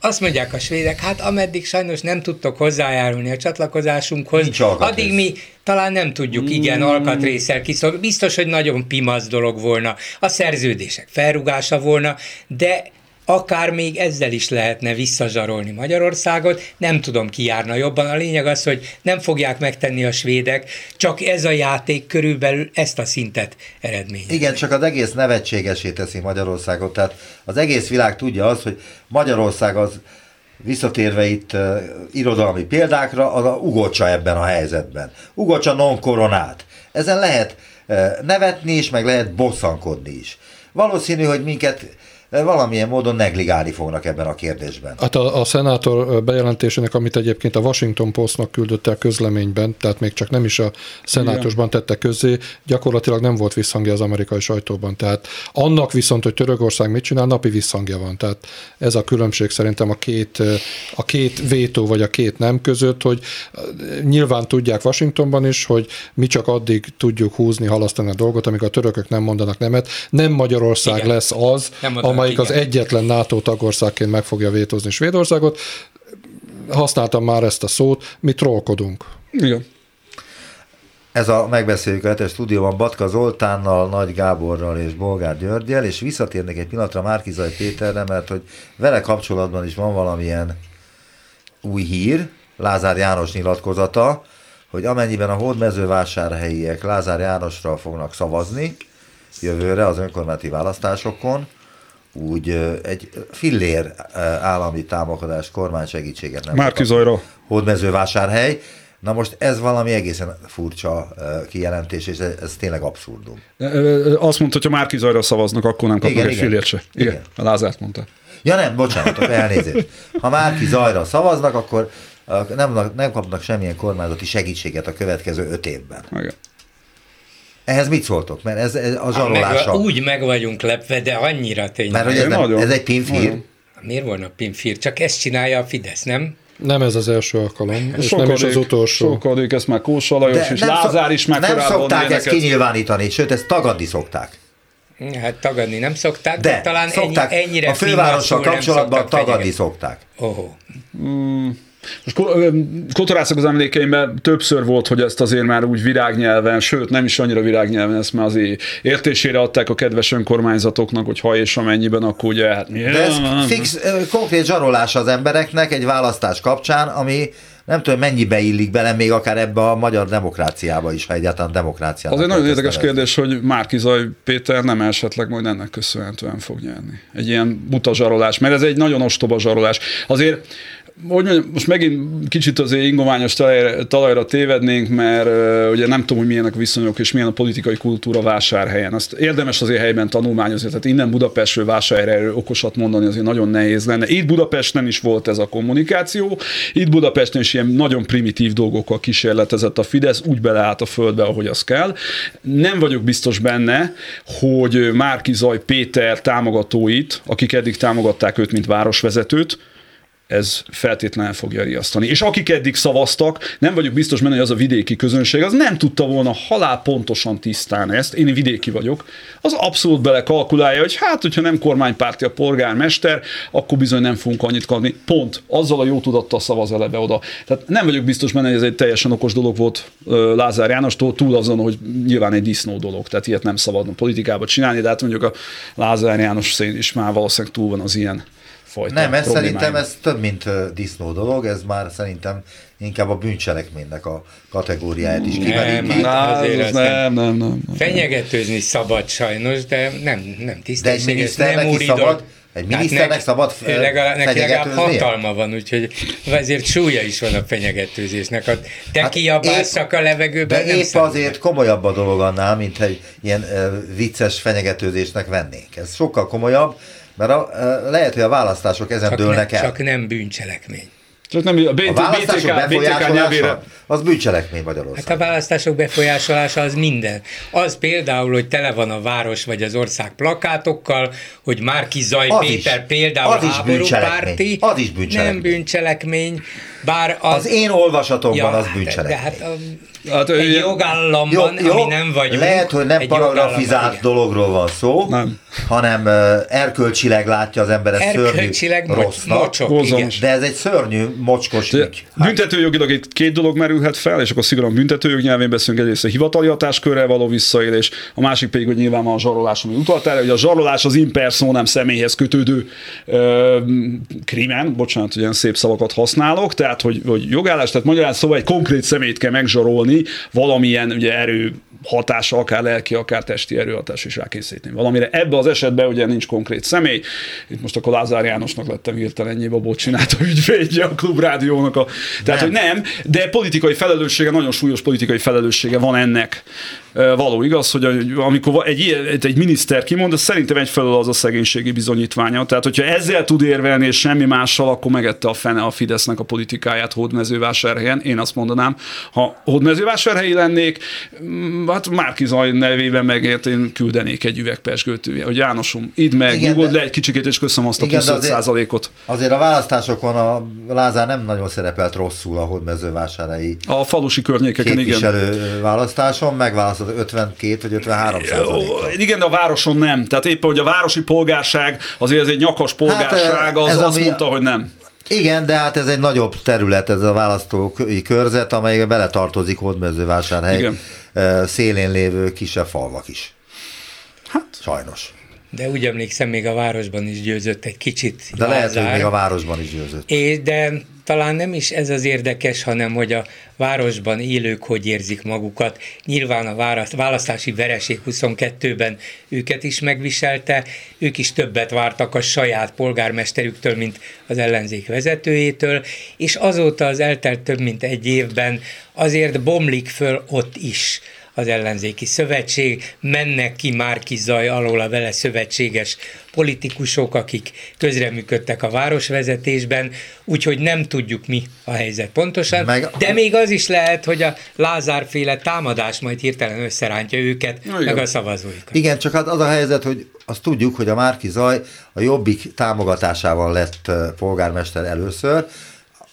Azt mondják a svédek, hát ameddig sajnos nem tudtok hozzájárulni a csatlakozásunkhoz, addig mi talán nem tudjuk igen mm. alkatrészsel kiszolgálni. Biztos, hogy nagyon pimasz dolog volna, a szerződések felrugása volna, de akár még ezzel is lehetne visszazsarolni Magyarországot, nem tudom ki járna jobban. A lényeg az, hogy nem fogják megtenni a svédek, csak ez a játék körülbelül ezt a szintet eredményez. Igen, csak az egész nevetségesé teszi Magyarországot, tehát az egész világ tudja azt, hogy Magyarország az visszatérve itt uh, irodalmi példákra, az a ugocsa ebben a helyzetben. Ugocsa non koronát. Ezen lehet uh, nevetni is, meg lehet bosszankodni is. Valószínű, hogy minket valamilyen módon negligálni fognak ebben a kérdésben. Hát a, a szenátor bejelentésének, amit egyébként a Washington Postnak küldött el közleményben, tehát még csak nem is a szenátusban tette közzé, gyakorlatilag nem volt visszhangja az amerikai sajtóban. Tehát annak viszont, hogy Törökország mit csinál, napi visszhangja van. Tehát ez a különbség szerintem a két, a két vétó vagy a két nem között, hogy nyilván tudják Washingtonban is, hogy mi csak addig tudjuk húzni, halasztani a dolgot, amíg a törökök nem mondanak nemet. Nem Magyarország Igen. lesz az, nem amelyik igen. az egyetlen NATO tagországként meg fogja vétózni Svédországot. Használtam már ezt a szót, mi trollkodunk. Igen. Ez a megbeszéljük a hetes stúdióban Batka Zoltánnal, Nagy Gáborral és Bolgár Györgyel, és visszatérnék egy pillanatra Márkizaj Péterre, mert hogy vele kapcsolatban is van valamilyen új hír, Lázár János nyilatkozata, hogy amennyiben a hódmezővásárhelyiek Lázár Jánosra fognak szavazni jövőre az önkormányzati választásokon, úgy egy fillér állami támogatást, kormány segítséget nem Márki Zajra. Hódmezővásárhely. Na most ez valami egészen furcsa kijelentés, és ez, ez tényleg abszurdum. Azt mondta, hogy ha Márki Zajra szavaznak, akkor nem kapnak igen, egy fillért se. Igen, igen. a Lázárt mondta. Ja nem, bocsánat, elnézést. Ha Márki Zajra szavaznak, akkor nem, nem kapnak semmilyen kormányzati segítséget a következő öt évben. Igen. Ehhez mit szóltok? Mert ez, ez a zsarolása. Meg, úgy meg vagyunk lepve, de annyira tényleg. Mert hogy ez, nem, ez egy pinfír. Miért volna pinfír? Csak ezt csinálja a Fidesz, nem? Nem ez az első alkalom, és sokadik, nem is az utolsó. Sokadik, ezt már Kósa Lajos és Lázár is meg Nem szokták ezt kinyilvánítani, sőt, ezt tagadni szokták. Hát tagadni nem szokták, de, de talán szokták, ennyi, ennyire A fővárossal kapcsolatban tagadni szokták. Oh. Mm. Most kotorászok az emlékeimben többször volt, hogy ezt azért már úgy virágnyelven, sőt nem is annyira virágnyelven, ezt már azért értésére adták a kedves önkormányzatoknak, hogy ha és amennyiben, akkor ugye hát mi? De ez fix, konkrét zsarolás az embereknek egy választás kapcsán, ami nem tudom, mennyibe illik bele még akár ebbe a magyar demokráciába is, ha egyáltalán demokrácia. Az egy nagyon érdekes kérdés, hogy Márki Zaj Péter nem esetleg majd ennek köszönhetően fog nyerni. Egy ilyen buta zsarolás, mert ez egy nagyon ostoba zsarolás. Azért mondjam, most megint kicsit azért ingományos talajra, talajra tévednénk, mert uh, ugye nem tudom, hogy milyenek a viszonyok és milyen a politikai kultúra vásárhelyen. Azt érdemes azért helyben tanulmányozni, tehát innen Budapestről vásárhelyről okosat mondani azért nagyon nehéz lenne. Itt Budapesten is volt ez a kommunikáció, itt Budapesten is ilyen nagyon primitív dolgokkal kísérletezett a Fidesz, úgy beleállt a földbe, ahogy az kell. Nem vagyok biztos benne, hogy Márki Zaj Péter támogatóit, akik eddig támogatták őt, mint városvezetőt, ez feltétlenül fogja riasztani. És akik eddig szavaztak, nem vagyok biztos benne, hogy az a vidéki közönség, az nem tudta volna halál pontosan tisztán ezt, én vidéki vagyok, az abszolút belekalkulálja, hogy hát, hogyha nem kormánypárti a polgármester, akkor bizony nem fogunk annyit kapni. Pont. Azzal a jó tudattal szavaz eleve oda. Tehát nem vagyok biztos benne, hogy ez egy teljesen okos dolog volt Lázár Jánostól, túl azon, hogy nyilván egy disznó dolog, tehát ilyet nem szabadna politikába csinálni, de hát mondjuk a Lázár János szén is már valószínűleg túl van az ilyen fajta Nem, ez szerintem ez több, mint disznó dolog, ez már szerintem inkább a bűncselekménynek a kategóriáját is kimeríti. Nem, hát nem, nem. nem, nem, nem. Fenyegetőzni szabad sajnos, de nem, nem De tisztességes, nem miniszternek is úridott. szabad, egy Tehát miniszternek nek- szabad legalább, neki legalább hatalma van, úgyhogy ezért súlya is van a fenyegetőzésnek. Ha te hát kiabálsz a levegőben, De nem épp számít. azért komolyabb a dolog annál, mint egy ilyen uh, vicces fenyegetőzésnek vennénk. Ez sokkal komolyabb, mert a, lehet, hogy a választások ezen csak, dőlnek nem, el. csak nem bűncselekmény. Csak nem, a a BT, választások BTK, BTK nyelvére, befolyásolása, az bűncselekmény Hát Magyarországon. a választások befolyásolása az minden. Az például, hogy tele van a város vagy az ország plakátokkal, hogy Márki Zaj Az Péter is. például Az is háborúpárti. Az is bűncselekmény. Nem bűncselekmény, bár az... Az én olvasatomban az de, bűncselekmény. de hát a, Hát, egy jogállamban, ami nem vagyunk. Lehet, hogy nem paragrafizált dologról van szó, Nem. hanem uh, erkölcsileg látja az ember ezt szörnyű rossznak. mocsok, Borzalmas. igen. De ez egy szörnyű, mocskos De ügy. Büntetőjogilag itt két dolog merülhet fel, és akkor szigorúan büntetőjog nyelvén beszélünk egyrészt a hivatali hatáskörrel való visszaélés, a másik pedig, hogy nyilván van a zsarolás, ami utalt erre, hogy a zsarolás az imperszó nem személyhez kötődő ö, krimen, bocsánat, hogy ilyen szép szavakat használok, tehát hogy, hogy jogállás, tehát magyarán szóval egy konkrét személyt kell megzsarolni, valamilyen ugye erő hatása, akár lelki, akár testi erőhatás is rákészíteni valamire. Ebben az esetben ugye nincs konkrét személy. Itt most akkor Lázár Jánosnak lettem hirtelen a bot csinálta ügyvédje a klubrádiónak. A, tehát, Nem. hogy nem, de politikai felelőssége, nagyon súlyos politikai felelőssége van ennek. Való igaz, hogy a- amikor egy, egy miniszter kimond, az szerintem egyfelől az a szegénységi bizonyítványa. Tehát, hogyha ezzel tud érvelni, és semmi mással, akkor megette a fene a Fidesznek a politikáját Hódmezővásárhelyen. Én azt mondanám, ha Hódmezővásárhelyi lennék, mm, hát Márki Zaj nevében megért, én küldenék egy üveg pesgőt, hogy Jánosom, idd meg, Igen, nyugodj le egy kicsikét, és köszönöm azt a Igen, plusz de 5 azért- százalékot. Azért a választásokon a Lázár nem nagyon szerepelt rosszul a hódmezővásárhelyi A falusi környékeken, igen. választáson, megválasztott 52 vagy 53 Ó, százalékot. Igen, de a városon nem. Tehát éppen, hogy a városi polgárság azért ez egy nyakas polgárság, az ez azt ami- mondta, hogy nem. Igen, de hát ez egy nagyobb terület, ez a választói körzet, amelybe beletartozik Hódmezővásárhely Igen. szélén lévő kisebb falvak is. Hát. Sajnos. De úgy emlékszem, még a városban is győzött egy kicsit De lehet, hogy Lázár. még a városban is győzött. És de talán nem is ez az érdekes, hanem hogy a városban élők hogy érzik magukat. Nyilván a választ, választási vereség 22-ben őket is megviselte, ők is többet vártak a saját polgármesterüktől, mint az ellenzék vezetőjétől, és azóta az eltelt több mint egy évben azért bomlik föl ott is az ellenzéki szövetség, mennek ki Márki Zaj alól a vele szövetséges politikusok, akik közreműködtek a városvezetésben, úgyhogy nem tudjuk mi a helyzet pontosan, Meg- de még az is lehet, hogy a Lázár-féle támadás majd hirtelen összerántja őket, Na, meg a szavazóikat. Igen, csak hát az a helyzet, hogy azt tudjuk, hogy a Márki Zaj a Jobbik támogatásával lett polgármester először,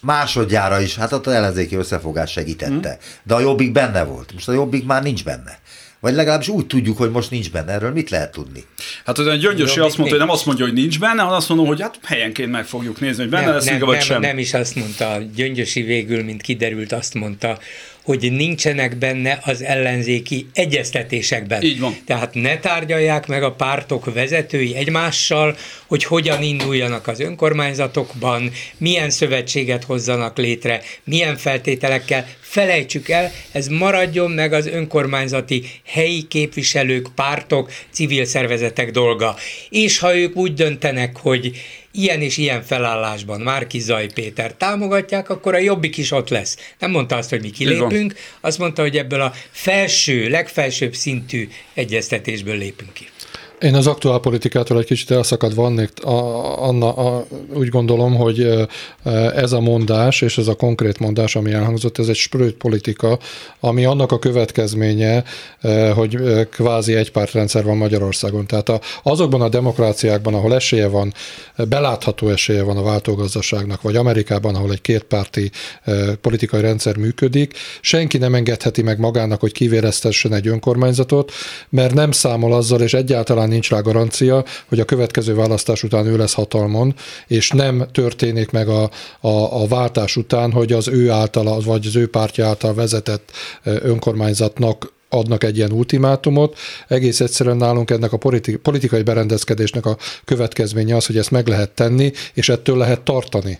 másodjára is, hát ott az ellenzéki összefogás segítette. De a Jobbik benne volt. Most a Jobbik már nincs benne. Vagy legalábbis úgy tudjuk, hogy most nincs benne. Erről mit lehet tudni? Hát az a Gyöngyösi azt mondta, hogy nem azt mondja, hogy nincs benne, hanem azt mondom, hogy hát helyenként meg fogjuk nézni, hogy benne nem, leszünk, nem, vagy nem, sem. nem is azt mondta, Gyöngyösi végül, mint kiderült, azt mondta, hogy nincsenek benne az ellenzéki egyeztetésekben. Így van. Tehát ne tárgyalják meg a pártok vezetői egymással, hogy hogyan induljanak az önkormányzatokban, milyen szövetséget hozzanak létre, milyen feltételekkel. Felejtsük el, ez maradjon meg az önkormányzati helyi képviselők, pártok, civil szervezetek dolga. És ha ők úgy döntenek, hogy ilyen és ilyen felállásban Márki Zaj Péter támogatják, akkor a jobbik is ott lesz. Nem mondta azt, hogy mi kilépünk, azt mondta, hogy ebből a felső, legfelsőbb szintű egyeztetésből lépünk ki. Én az aktuál politikától egy kicsit elszakadva vannék, Anna, a, úgy gondolom, hogy ez a mondás, és ez a konkrét mondás, ami elhangzott, ez egy sprőt politika, ami annak a következménye, hogy kvázi egypártrendszer van Magyarországon. Tehát a, azokban a demokráciákban, ahol esélye van, belátható esélye van a váltógazdaságnak, vagy Amerikában, ahol egy kétpárti politikai rendszer működik, senki nem engedheti meg magának, hogy kivéreztessen egy önkormányzatot, mert nem számol azzal, és egyáltalán nincs rá garancia, hogy a következő választás után ő lesz hatalmon, és nem történik meg a, a, a váltás után, hogy az ő általa, vagy az ő pártja által vezetett önkormányzatnak adnak egy ilyen ultimátumot. Egész egyszerűen nálunk ennek a politikai berendezkedésnek a következménye az, hogy ezt meg lehet tenni, és ettől lehet tartani.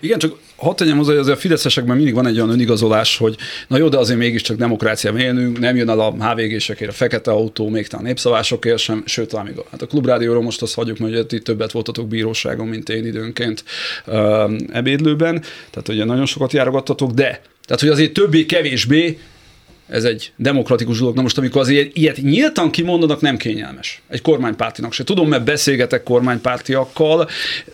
Igen, csak hadd tegyem hozzá, hogy azért a fideszesekben mindig van egy olyan önigazolás, hogy na jó, de azért mégiscsak demokráciában élnünk, nem jön el a HVG-sekért a fekete autó, még talán népszavásokért sem, sőt, talán még a, hát a klubrádióról most azt hagyjuk, mert itt többet voltatok bíróságon, mint én időnként ebédlőben, tehát ugye nagyon sokat járogattatok, de tehát, hogy azért többé-kevésbé ez egy demokratikus dolog. Na most, amikor azért ilyet nyíltan kimondanak, nem kényelmes. Egy kormánypártinak se. Tudom, mert beszélgetek kormánypártiakkal,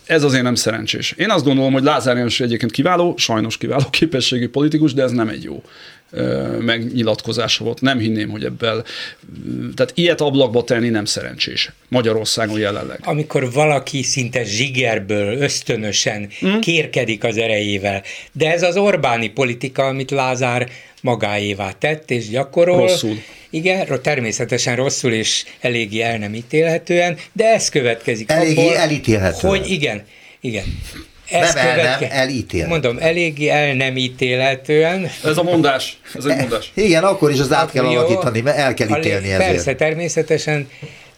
ez azért nem szerencsés. Én azt gondolom, hogy Lázár János egyébként kiváló, sajnos kiváló képességű politikus, de ez nem egy jó megnyilatkozása volt. Nem hinném, hogy ebből, tehát ilyet ablakba tenni nem szerencsés Magyarországon jelenleg. Amikor valaki szinte zsigerből, ösztönösen hmm? kérkedik az erejével, de ez az Orbáni politika, amit Lázár magáévá tett és gyakorol. Rosszul. Igen, természetesen rosszul és eléggé el nem ítélhetően, de ez következik. Eléggé abból, elítélhetően. Hogy igen, igen. Ez nem követke... el nem elítél. Mondom, eléggé el nem ítélhetően. Ez a mondás. Ez egy mondás. Igen, akkor is az át kell alakítani, mert el kell ítélni ezért. Persze, természetesen,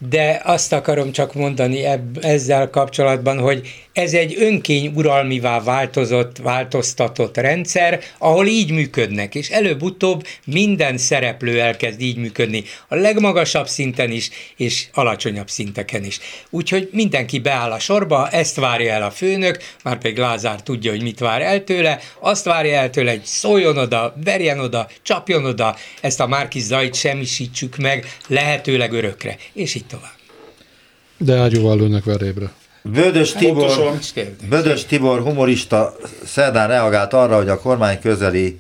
de azt akarom csak mondani ebb, ezzel kapcsolatban, hogy ez egy önkény uralmivá változott, változtatott rendszer, ahol így működnek, és előbb-utóbb minden szereplő elkezd így működni, a legmagasabb szinten is, és alacsonyabb szinteken is. Úgyhogy mindenki beáll a sorba, ezt várja el a főnök, már pedig Lázár tudja, hogy mit vár el tőle, azt várja el tőle, hogy szóljon oda, verjen oda, csapjon oda, ezt a Márki Zajt semmisítsük meg lehetőleg örökre, és így tovább. De ágyúval lőnek verébre. Bödös Tibor, Bödös Tibor humorista szerdán reagált arra, hogy a kormány közeli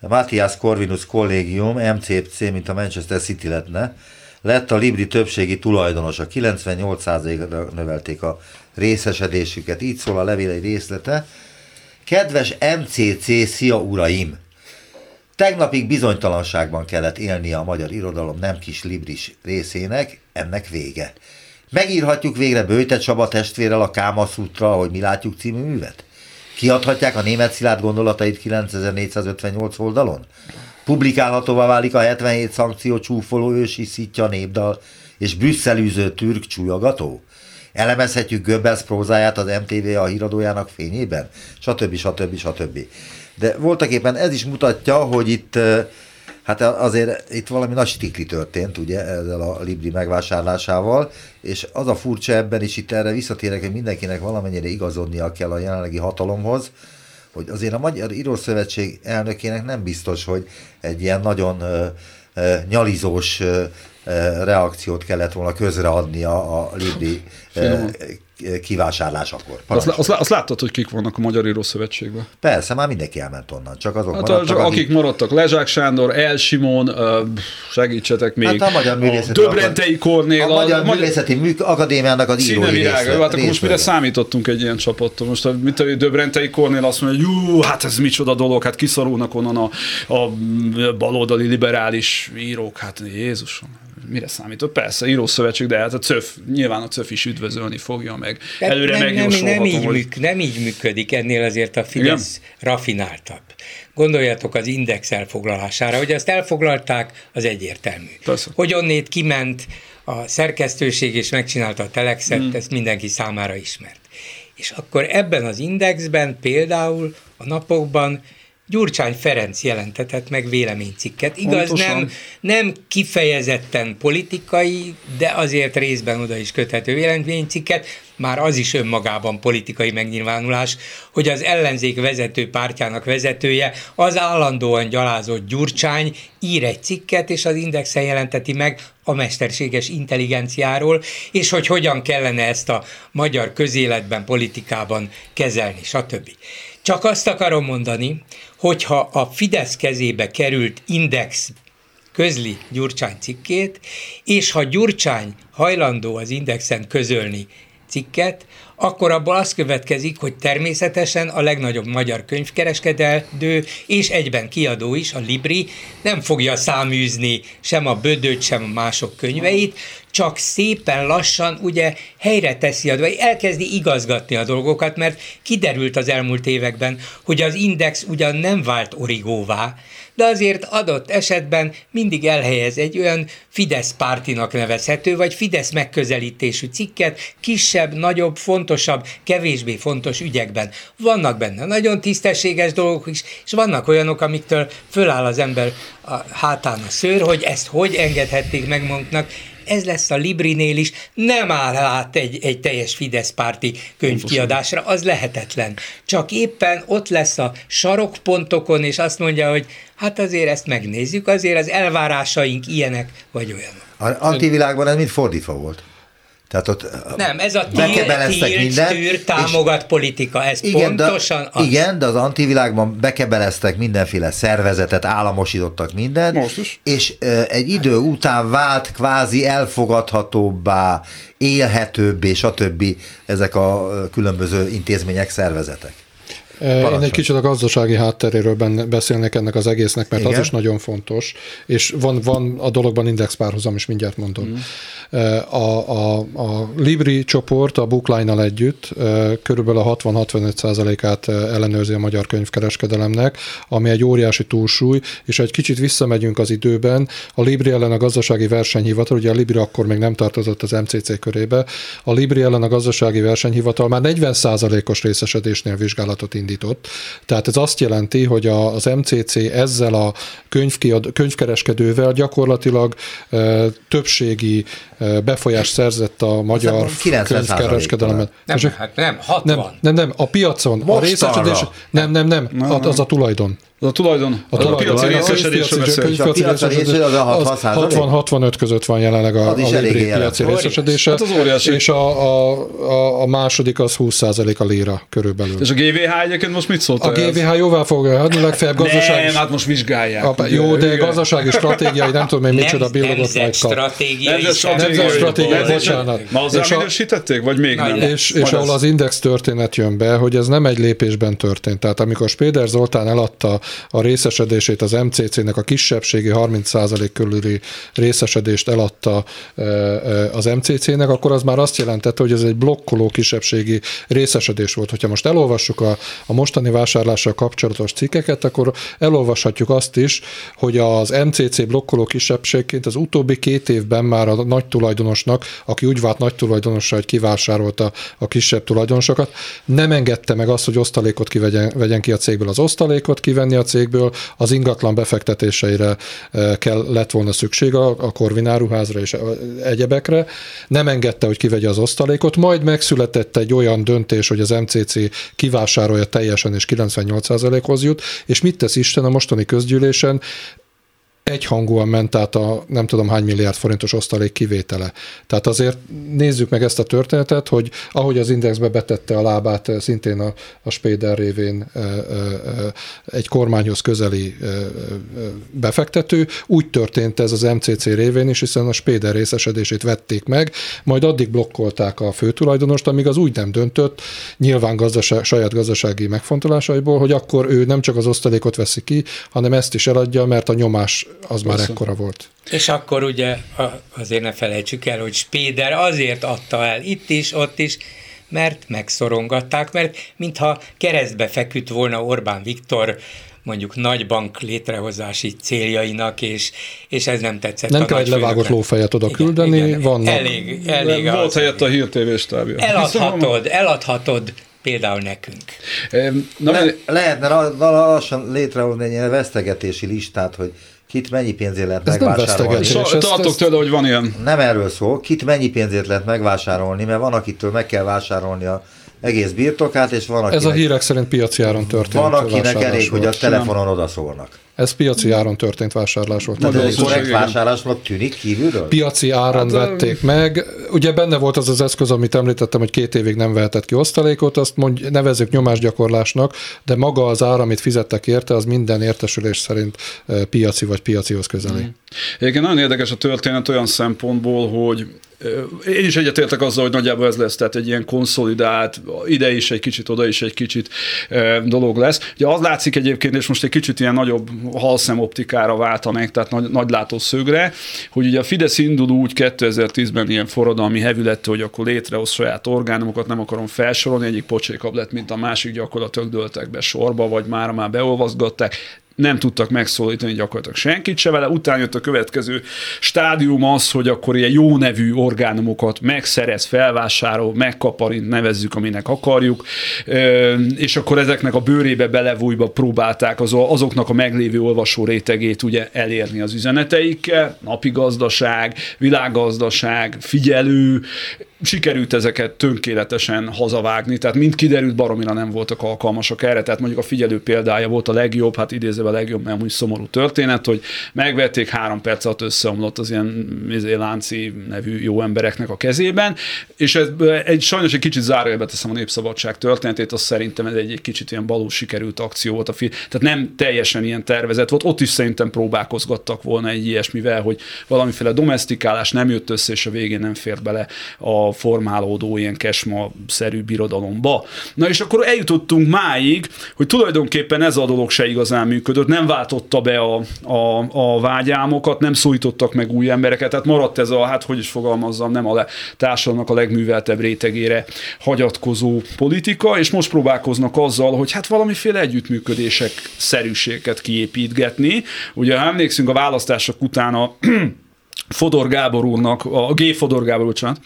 Matthias Corvinus kollégium, MCC, mint a Manchester City lettne, lett a Libri többségi tulajdonosa. 98%-ra növelték a részesedésüket. Így szól a levél egy részlete. Kedves MCC, szia uraim! Tegnapig bizonytalanságban kellett élnie a magyar irodalom nem kis libris részének, ennek vége. Megírhatjuk végre Bőte Csaba testvérrel a Kámaszutra, hogy mi látjuk című művet? Kiadhatják a német szilárd gondolatait 9458 oldalon? Publikálhatóvá válik a 77 szankció csúfoló ősi szitja népdal és brüsszelűző türk csúlyogató? Elemezhetjük Goebbels prózáját az MTV a híradójának fényében? Stb. stb. stb. De voltak éppen ez is mutatja, hogy itt Hát azért itt valami nagy stikli történt, ugye, ezzel a Libri megvásárlásával, és az a furcsa ebben is itt erre visszatérek, hogy mindenkinek valamennyire igazodnia kell a jelenlegi hatalomhoz, hogy azért a Magyar Írószövetség elnökének nem biztos, hogy egy ilyen nagyon ö, ö, nyalizós ö, reakciót kellett volna közreadnia a Libri kivásárlásakor. Azt, azt, azt láttad, hogy kik vannak a Magyar Írószövetségben? Persze, már mindenki elment onnan, csak azok hát maradtak, csak akik... akik maradtak, Lezsák Sándor, El Simon, segítsetek még. Hát a Magyar Művészeti, Döbrentei Kornél. A, a Magyar Művészeti Műk Akadémiának az írói része. Hát akkor most mire számítottunk egy ilyen csapattól? Most mit a Döbrentei Kornél azt mondja, hogy jú, hát ez micsoda dolog, hát kiszorulnak onnan a, a baloldali liberális írók, hát Jézusom mire számított? Persze, írószövetség, de hát a CÖF, nyilván a CÖF is üdvözölni fogja meg. Előre nem, nem, nem, így hogy... műk, nem így működik, ennél azért a Fidesz Igen? rafináltabb. Gondoljatok az index elfoglalására, hogy azt elfoglalták, az egyértelmű. Persze. Hogy onnét kiment a szerkesztőség és megcsinálta a telexet, hmm. ezt mindenki számára ismert. És akkor ebben az indexben például a napokban Gyurcsány Ferenc jelentetett meg véleménycikket. Igaz, nem, nem kifejezetten politikai, de azért részben oda is köthető véleménycikket, már az is önmagában politikai megnyilvánulás, hogy az ellenzék vezető pártjának vezetője, az állandóan gyalázott Gyurcsány ír egy cikket, és az Indexen jelenteti meg a mesterséges intelligenciáról, és hogy hogyan kellene ezt a magyar közéletben, politikában kezelni, stb. Csak azt akarom mondani, hogyha a Fidesz kezébe került Index közli Gyurcsány cikkét, és ha Gyurcsány hajlandó az Indexen közölni cikket, akkor abból az következik, hogy természetesen a legnagyobb magyar könyvkereskedelő és egyben kiadó is, a Libri nem fogja száműzni sem a Bödöt, sem a mások könyveit, csak szépen lassan ugye helyre teszi, vagy elkezdi igazgatni a dolgokat, mert kiderült az elmúlt években, hogy az index ugyan nem vált origóvá, de azért adott esetben mindig elhelyez egy olyan Fidesz pártinak nevezhető, vagy Fidesz megközelítésű cikket kisebb, nagyobb, fontosabb, kevésbé fontos ügyekben. Vannak benne nagyon tisztességes dolgok is, és vannak olyanok, amiktől föláll az ember a hátán a szőr, hogy ezt hogy engedhették meg magunknak, ez lesz a Librinél is, nem áll át egy, egy teljes Fidesz párti könyvkiadásra, az lehetetlen. Csak éppen ott lesz a sarokpontokon, és azt mondja, hogy hát azért ezt megnézzük, azért az elvárásaink ilyenek vagy olyanok. A antivilágban ez mind fordítva volt. Tehát ott nem, ez a tilt, minden, tűr, támogat és politika, ez igen, pontosan de, az. Igen, de az antivilágban bekebeleztek mindenféle szervezetet, államosítottak mindent, Most is. és egy idő után vált kvázi elfogadhatóbbá, élhetőbbé, stb. ezek a különböző intézmények, szervezetek. Parancsol. Én egy kicsit a gazdasági hátteréről beszélnék ennek az egésznek, mert Igen. az is nagyon fontos, és van, van a dologban index párhuzam is, mindjárt mondom. Mm. A, a, a Libri csoport a bookline együtt körülbelül a 60-65%-át ellenőrzi a magyar könyvkereskedelemnek, ami egy óriási túlsúly, és egy kicsit visszamegyünk az időben, a Libri ellen a gazdasági versenyhivatal, ugye a Libri akkor még nem tartozott az MCC körébe, a Libri ellen a gazdasági versenyhivatal már 40%-os részesedésnél vizsgálatot indított. Tehát ez azt jelenti, hogy a, az MCC ezzel a könyvkiad, könyvkereskedővel gyakorlatilag e, többségi e, befolyás szerzett a magyar könyvkereskedelemet. Nem, hát nem, 60. Nem, nem, nem, a piacon, Most a részesedés, nem, nem, nem, nem, az a tulajdon. A tulajdon, a, a piaci részesedésről beszélünk. A piaci részesedés az 60-65 között van jelenleg a, a Libri piaci részesedése. Hát az óriási. És a, a, a, a második az 20 a lira körülbelül. És a GVH egyébként most mit szólt? A GVH jóvá fogja adni, legfeljebb gazdasági... Nem, hát most vizsgálják. A, jó, de gazdasági stratégiai, nem tudom én micsoda billogott vagy kap. Nemzet stratégiai, bocsánat. Ma az minősítették, vagy még nem? És, és ahol az index történet jön be, hogy ez nem egy lépésben történt. Tehát amikor Spéder Zoltán eladta a részesedését az MCC-nek a kisebbségi 30% körüli részesedést eladta az MCC-nek, akkor az már azt jelentette, hogy ez egy blokkoló kisebbségi részesedés volt. Hogyha most elolvassuk a, a mostani vásárlással kapcsolatos cikkeket, akkor elolvashatjuk azt is, hogy az MCC blokkoló kisebbségként az utóbbi két évben már a nagy tulajdonosnak, aki úgy vált nagy tulajdonosra, hogy kivásárolta a kisebb tulajdonosokat, nem engedte meg azt, hogy osztalékot kivegyen vegyen ki a cégből. Az osztalékot kivenni a cégből az ingatlan befektetéseire e, kell, lett volna szükség a, a korvináruházra és egyebekre. Nem engedte, hogy kivegye az osztalékot, majd megszületett egy olyan döntés, hogy az MCC kivásárolja teljesen és 98%-hoz jut, és mit tesz Isten a mostani közgyűlésen? Egyhangúan ment át a nem tudom hány milliárd forintos osztalék kivétele. Tehát azért nézzük meg ezt a történetet, hogy ahogy az indexbe betette a lábát eh, szintén a, a Spéder révén e, e, egy kormányhoz közeli e, befektető, úgy történt ez az MCC révén is, hiszen a Spéder részesedését vették meg, majd addig blokkolták a főtulajdonost, amíg az úgy nem döntött, nyilván gazdaság, saját gazdasági megfontolásaiból, hogy akkor ő nem csak az osztalékot veszi ki, hanem ezt is eladja, mert a nyomás az Persze. már ekkora volt. És akkor ugye azért ne felejtsük el, hogy Spéder azért adta el itt is, ott is, mert megszorongatták, mert mintha keresztbe feküdt volna Orbán Viktor mondjuk nagy bank létrehozási céljainak, és, és ez nem tetszett. Nem kell egy levágott lófejet oda igen, küldeni, igen, vannak. Elég, elég Volt helyett a hírtévés tábja. Eladhatod, eladhatod például nekünk. Na, Le, lehetne lassan létrehozni egy ilyen vesztegetési listát, hogy kit mennyi pénzért lehet Ez megvásárolni. Nem so, tartok tőle, hogy van ilyen. Nem erről szól, kit mennyi pénzért lehet megvásárolni, mert van, akitől meg kell vásárolni a egész birtokát, és van, akinek... Ez a hírek szerint piaci áron történt Van, akinek elég, hogy a telefonon odaszólnak. Ez piaci áron történt vásárlás volt. Tehát ez korrekt vásárlásnak tűnik kívülről? Piaci áron hát, vették meg. Ugye benne volt az az eszköz, amit említettem, hogy két évig nem vehetett ki osztalékot, azt mondj, nevezzük nyomásgyakorlásnak, de maga az ár, amit fizettek érte, az minden értesülés szerint piaci vagy piacihoz közeli. Mm. Igen, nagyon érdekes a történet olyan szempontból, hogy én is egyetértek azzal, hogy nagyjából ez lesz, tehát egy ilyen konszolidált, ide is egy kicsit, oda is egy kicsit dolog lesz. Ugye az látszik egyébként, és most egy kicsit ilyen nagyobb halszem optikára válta meg, tehát nagy, nagy látószögre, hogy ugye a Fidesz indul úgy 2010-ben ilyen forradalmi hevülette, hogy akkor létrehoz saját orgánumokat, nem akarom felsorolni, egyik pocsékabb lett, mint a másik, gyakorlatilag döltek be sorba, vagy már már beolvaszgatták nem tudtak megszólítani gyakorlatilag senkit se vele. Utána jött a következő stádium az, hogy akkor ilyen jó nevű orgánumokat megszerez, felvásárol, megkaparint, nevezzük, aminek akarjuk, és akkor ezeknek a bőrébe, belevújba próbálták azoknak a meglévő olvasó rétegét ugye elérni az üzeneteikkel, napi gazdaság, világgazdaság, figyelő, sikerült ezeket tökéletesen hazavágni, tehát mind kiderült, baromira nem voltak alkalmasak erre, tehát mondjuk a figyelő példája volt a legjobb, hát idézve a legjobb, mert úgy szomorú történet, hogy megvették, három perc alatt összeomlott az ilyen izé, lánci nevű jó embereknek a kezében, és ez egy, sajnos egy kicsit zárójelbe teszem a népszabadság történetét, az szerintem ez egy, egy kicsit ilyen balul sikerült akció volt a film, tehát nem teljesen ilyen tervezet volt, ott is szerintem próbálkozgattak volna egy ilyesmivel, hogy valamiféle domestikálás nem jött össze, és a végén nem fér bele a formálódó ilyen kesma-szerű birodalomba. Na és akkor eljutottunk máig, hogy tulajdonképpen ez a dolog se igazán működött, nem váltotta be a, a, a vágyámokat, nem szólítottak meg új embereket, tehát maradt ez a, hát hogy is fogalmazzam, nem a le, társadalomnak a legműveltebb rétegére hagyatkozó politika, és most próbálkoznak azzal, hogy hát valamiféle együttműködések szerűséget kiépítgetni. Ugye, ha emlékszünk a választások után a Fodor Gábor úrnak, a G. Fodor Gábor, bocsánat,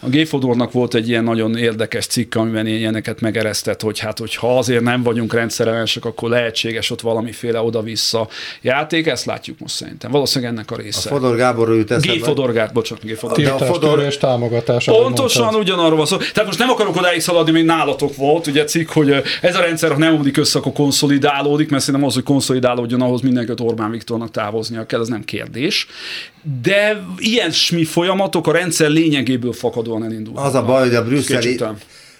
a G. Fodornak volt egy ilyen nagyon érdekes cikk, amiben ilyeneket megeresztett, hogy hát, hogyha azért nem vagyunk rendszerelensek, akkor lehetséges ott valamiféle oda-vissza játék, ezt látjuk most szerintem. Valószínűleg ennek a része. A Fodor Gábor ült G. Fodor Gábor, bocsánat, G. Fodor. De a Fodor és támogatás. Pontosan ugyanarról van szó. Tehát most nem akarok odáig szaladni, mint nálatok volt, ugye cikk, hogy ez a rendszer, ha nem omlik össze, akkor konszolidálódik, mert szerintem az, hogy konszolidálódjon, ahhoz mindenkit Orbán Viktornak távoznia kell, ez nem kérdés de ilyesmi folyamatok a rendszer lényegéből fakadóan elindulnak. Az a baj, hogy a brüsszeli,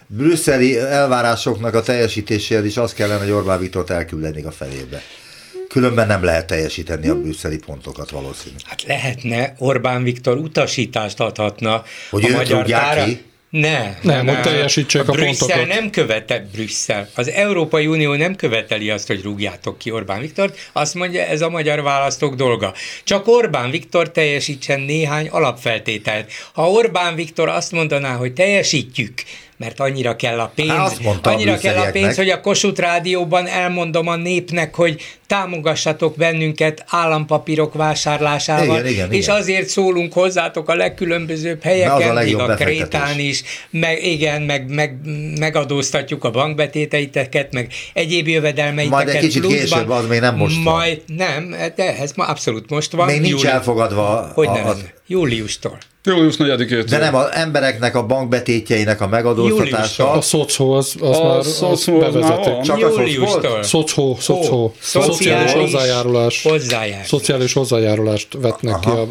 brüsszeli elvárásoknak a teljesítéséhez is az kellene, hogy Orbán Viktort elküldenék a felébe. Különben nem lehet teljesíteni a brüsszeli pontokat valószínű. Hát lehetne, Orbán Viktor utasítást adhatna hogy a magyar tára... Ki? Ne, nem, nem, hogy teljesítsék a, a Brüsszel pontokat. nem követel, Brüsszel. Az Európai Unió nem követeli azt, hogy rúgjátok ki Orbán Viktort, azt mondja, ez a magyar választók dolga. Csak Orbán Viktor teljesítsen néhány alapfeltételt. Ha Orbán Viktor azt mondaná, hogy teljesítjük, mert annyira kell a pénz, hát mondta annyira a kell a pénz, hogy a Kossuth Rádióban elmondom a népnek, hogy támogassatok bennünket állampapírok vásárlásával, igen, igen, és igen. azért szólunk hozzátok a legkülönbözőbb helyeken, még a Krétán is, meg igen, meg, meg megadóztatjuk a bankbetéteiteket, meg egyéb jövedelmeiteket. Majd egy kicsit pluszban, később, az még nem most Majd van. nem, de ez ma abszolút most van. Még nincs júli, elfogadva. Hogy a, nem, az... júliustól. Július 4 De nem az embereknek a bankbetétjeinek a megadóztatása. A szocó az, az a már szocó bevezették. Csak a? Szocó, szocó. Szociális hozzájárulás. Hozzájárulás. Szociális hozzájárulást vetnek Aha. ki a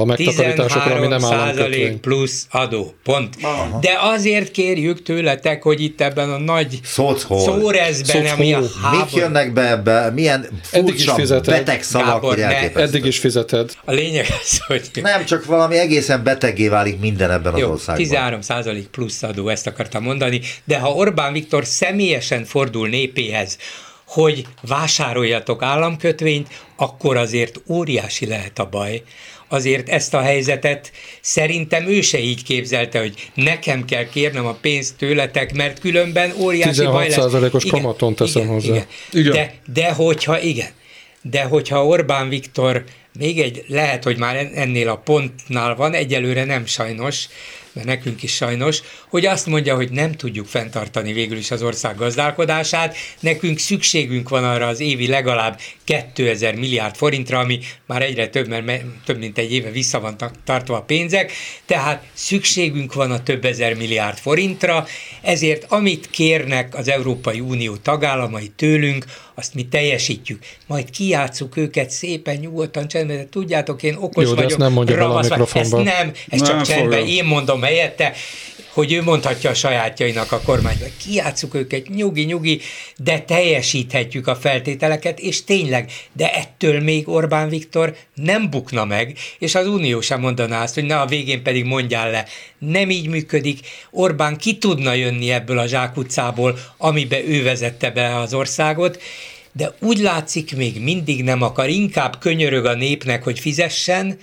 a megtakarításokra, ami nem államkötvény. plusz adó, pont. Aha. De azért kérjük tőletek, hogy itt ebben a nagy szórezben, ami a háború... Mik jönnek be ebbe? Milyen furcsa, beteg szavak, hogy Eddig is fizeted. A lényeg az, hogy... Nem, csak valami egészen betegé válik minden ebben Jó, az országban. 13 százalék plusz adó, ezt akartam mondani, de ha Orbán Viktor személyesen fordul népéhez, hogy vásároljatok államkötvényt, akkor azért óriási lehet a baj, azért ezt a helyzetet szerintem ő se így képzelte, hogy nekem kell kérnem a pénzt tőletek, mert különben óriási baj lesz. 16%-os kamaton teszem igen, hozzá. Igen. Igen. De, de hogyha, igen, de hogyha Orbán Viktor még egy, lehet, hogy már ennél a pontnál van, egyelőre nem sajnos, mert nekünk is sajnos, hogy azt mondja, hogy nem tudjuk fenntartani végül is az ország gazdálkodását, nekünk szükségünk van arra az évi legalább 2000 milliárd forintra, ami már egyre több, mert több mint egy éve vissza van tartva a pénzek, tehát szükségünk van a több ezer milliárd forintra, ezért amit kérnek az Európai Unió tagállamai tőlünk, azt mi teljesítjük. Majd kijátszuk őket szépen, nyugodtan, csendben, de tudjátok, én okos Jó, vagyok. Ezt nem mondja ravasz, a Ezt nem, ez csak csendben, én mondom helyette, hogy ő mondhatja a sajátjainak a kormányban. Kijátszuk őket, nyugi-nyugi, de teljesíthetjük a feltételeket, és tényleg, de ettől még Orbán Viktor nem bukna meg, és az Unió sem mondaná azt, hogy na a végén pedig mondjál le. Nem így működik. Orbán ki tudna jönni ebből a zsákutcából, amibe ő vezette be az országot, de úgy látszik, még mindig nem akar, inkább könyörög a népnek, hogy fizessen,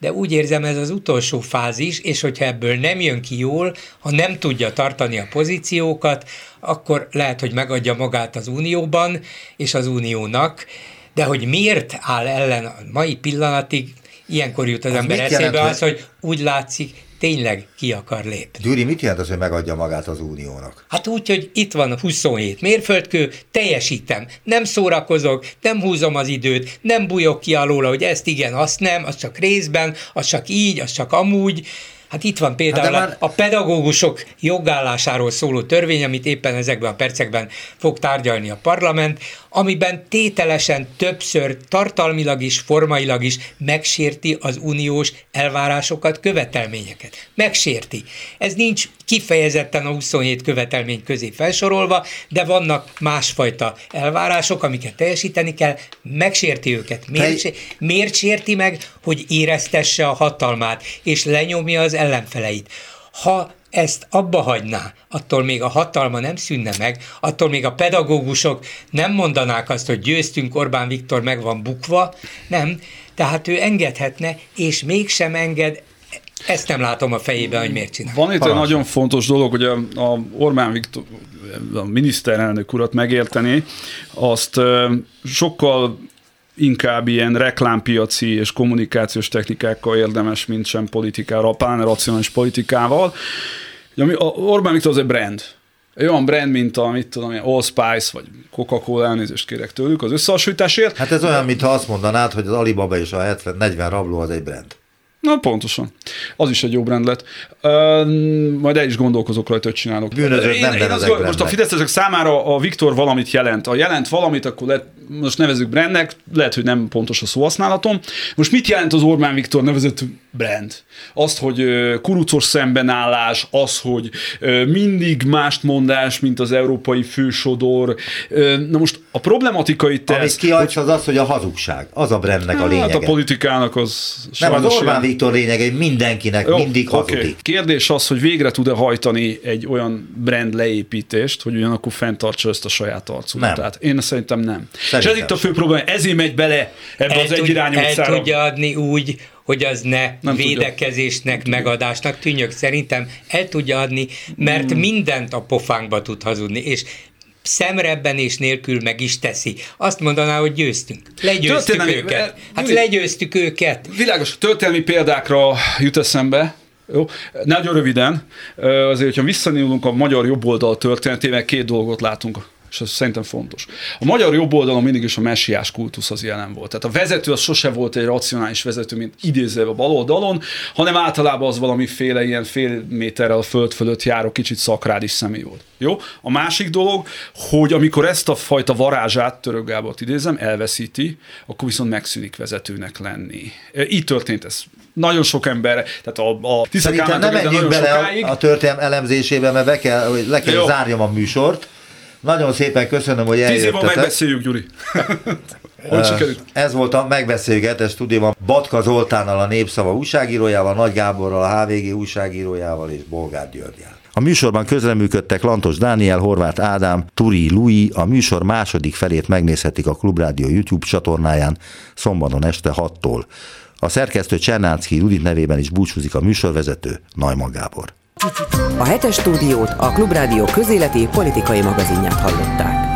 de úgy érzem ez az utolsó fázis, és hogyha ebből nem jön ki jól, ha nem tudja tartani a pozíciókat, akkor lehet, hogy megadja magát az Unióban és az Uniónak, de hogy miért áll ellen a mai pillanatig, ilyenkor jut az, az ember eszébe jelent, az, hogy úgy látszik, tényleg ki akar lépni. Gyuri, mit jelent az, hogy megadja magát az uniónak? Hát úgy, hogy itt van a 27 mérföldkő, teljesítem, nem szórakozok, nem húzom az időt, nem bújok ki alóla, hogy ezt igen, azt nem, az csak részben, az csak így, az csak amúgy, Hát itt van például hát már... a pedagógusok jogállásáról szóló törvény, amit éppen ezekben a percekben fog tárgyalni a parlament, amiben tételesen többször tartalmilag is, formailag is megsérti az uniós elvárásokat, követelményeket. Megsérti. Ez nincs kifejezetten a 27 követelmény közé felsorolva, de vannak másfajta elvárások, amiket teljesíteni kell, megsérti őket. Miért, Te... miért sérti meg, hogy éreztesse a hatalmát, és lenyomja az ellenfeleit? Ha ezt abba hagyná, attól még a hatalma nem szűnne meg, attól még a pedagógusok nem mondanák azt, hogy győztünk, Orbán Viktor meg van bukva, nem, tehát ő engedhetne, és mégsem enged, ezt nem látom a fejében, hogy miért csinál. Van itt egy nagyon fontos dolog, hogy a, a Orbán Viktor, a miniszterelnök urat megérteni, azt sokkal inkább ilyen reklámpiaci és kommunikációs technikákkal érdemes, mint sem politikára, pláne racionális politikával. Ami, a Orbán Viktor az egy brand. Egy olyan brand, mint a, mit tudom, All Spice, vagy Coca-Cola, elnézést kérek tőlük az összehasonlításért. Hát ez olyan, mintha azt mondanád, hogy az Alibaba és a 70-40 rabló az egy brand. Na, pontosan. Az is egy jó brand lett. Uh, majd el is gondolkozok rajta, hogy csinálok. Bűnözők nem én az, Most a fideszesek számára a Viktor valamit jelent. A jelent valamit, akkor lehet, most nevezük brandnek, lehet, hogy nem pontos a szóhasználatom. Most mit jelent az Orbán Viktor nevezett brand? Azt, hogy kurucos szembenállás, az, hogy mindig mást mondás, mint az európai fősodor. Na most a problematika itt Amit ez... Amit hogy... az az, hogy a hazugság. Az a brandnek a lényege. Hát a politikának az... Nem, az Orbán Viktor lényege, hogy mindenkinek Jó, mindig hazudik. Okay. Kérdés az, hogy végre tud-e hajtani egy olyan brand leépítést, hogy ugyanakkor fenntartsa ezt a saját arculatát. Tehát én szerintem nem. Szerintem És ez itt a fő probléma, ezért megy bele ebbe el az egyirányú El tudja adni úgy, hogy az ne nem védekezésnek, tudja. megadásnak tűnjök. Szerintem el tudja adni, mert hmm. mindent a pofánkba tud hazudni, és szemrebben és nélkül meg is teszi. Azt mondaná, hogy győztünk. Legyőztük történelmi, őket. Hát legyőztük őket. Világos, történelmi példákra jut eszembe, jó? Nagyon röviden, azért, hogyha visszanyúlunk a magyar jobboldal történetével, két dolgot látunk és ez szerintem fontos. A magyar jobb oldalon mindig is a messiás kultusz az jelen volt. Tehát a vezető az sose volt egy racionális vezető, mint idézve a bal oldalon, hanem általában az valamiféle ilyen fél méterrel a föld fölött járó kicsit szakrális személy volt. Jó? A másik dolog, hogy amikor ezt a fajta varázsát, Török Gábort idézem, elveszíti, akkor viszont megszűnik vezetőnek lenni. Így történt ez nagyon sok ember, tehát a, a Szerintem nem menjünk bele sokáig. a, a történelem elemzésébe, mert be kell, hogy le kell Jó. zárjam a műsort. Nagyon szépen köszönöm, hogy eljöttetek. Tíz év megbeszéljük, Gyuri. Ez volt a megbeszélgetés stúdióban Batka Zoltánnal, a Népszava újságírójával, Nagy Gáborral, a HVG újságírójával és Bolgár Györgyel. A műsorban közreműködtek Lantos Dániel, Horváth Ádám, Turi Lui, a műsor második felét megnézhetik a Klubrádió YouTube csatornáján szombaton este 6-tól. A szerkesztő Csernácki Judit nevében is búcsúzik a műsorvezető Najman Gábor. A hetes stúdiót a Klubrádió közéleti politikai magazinját hallották.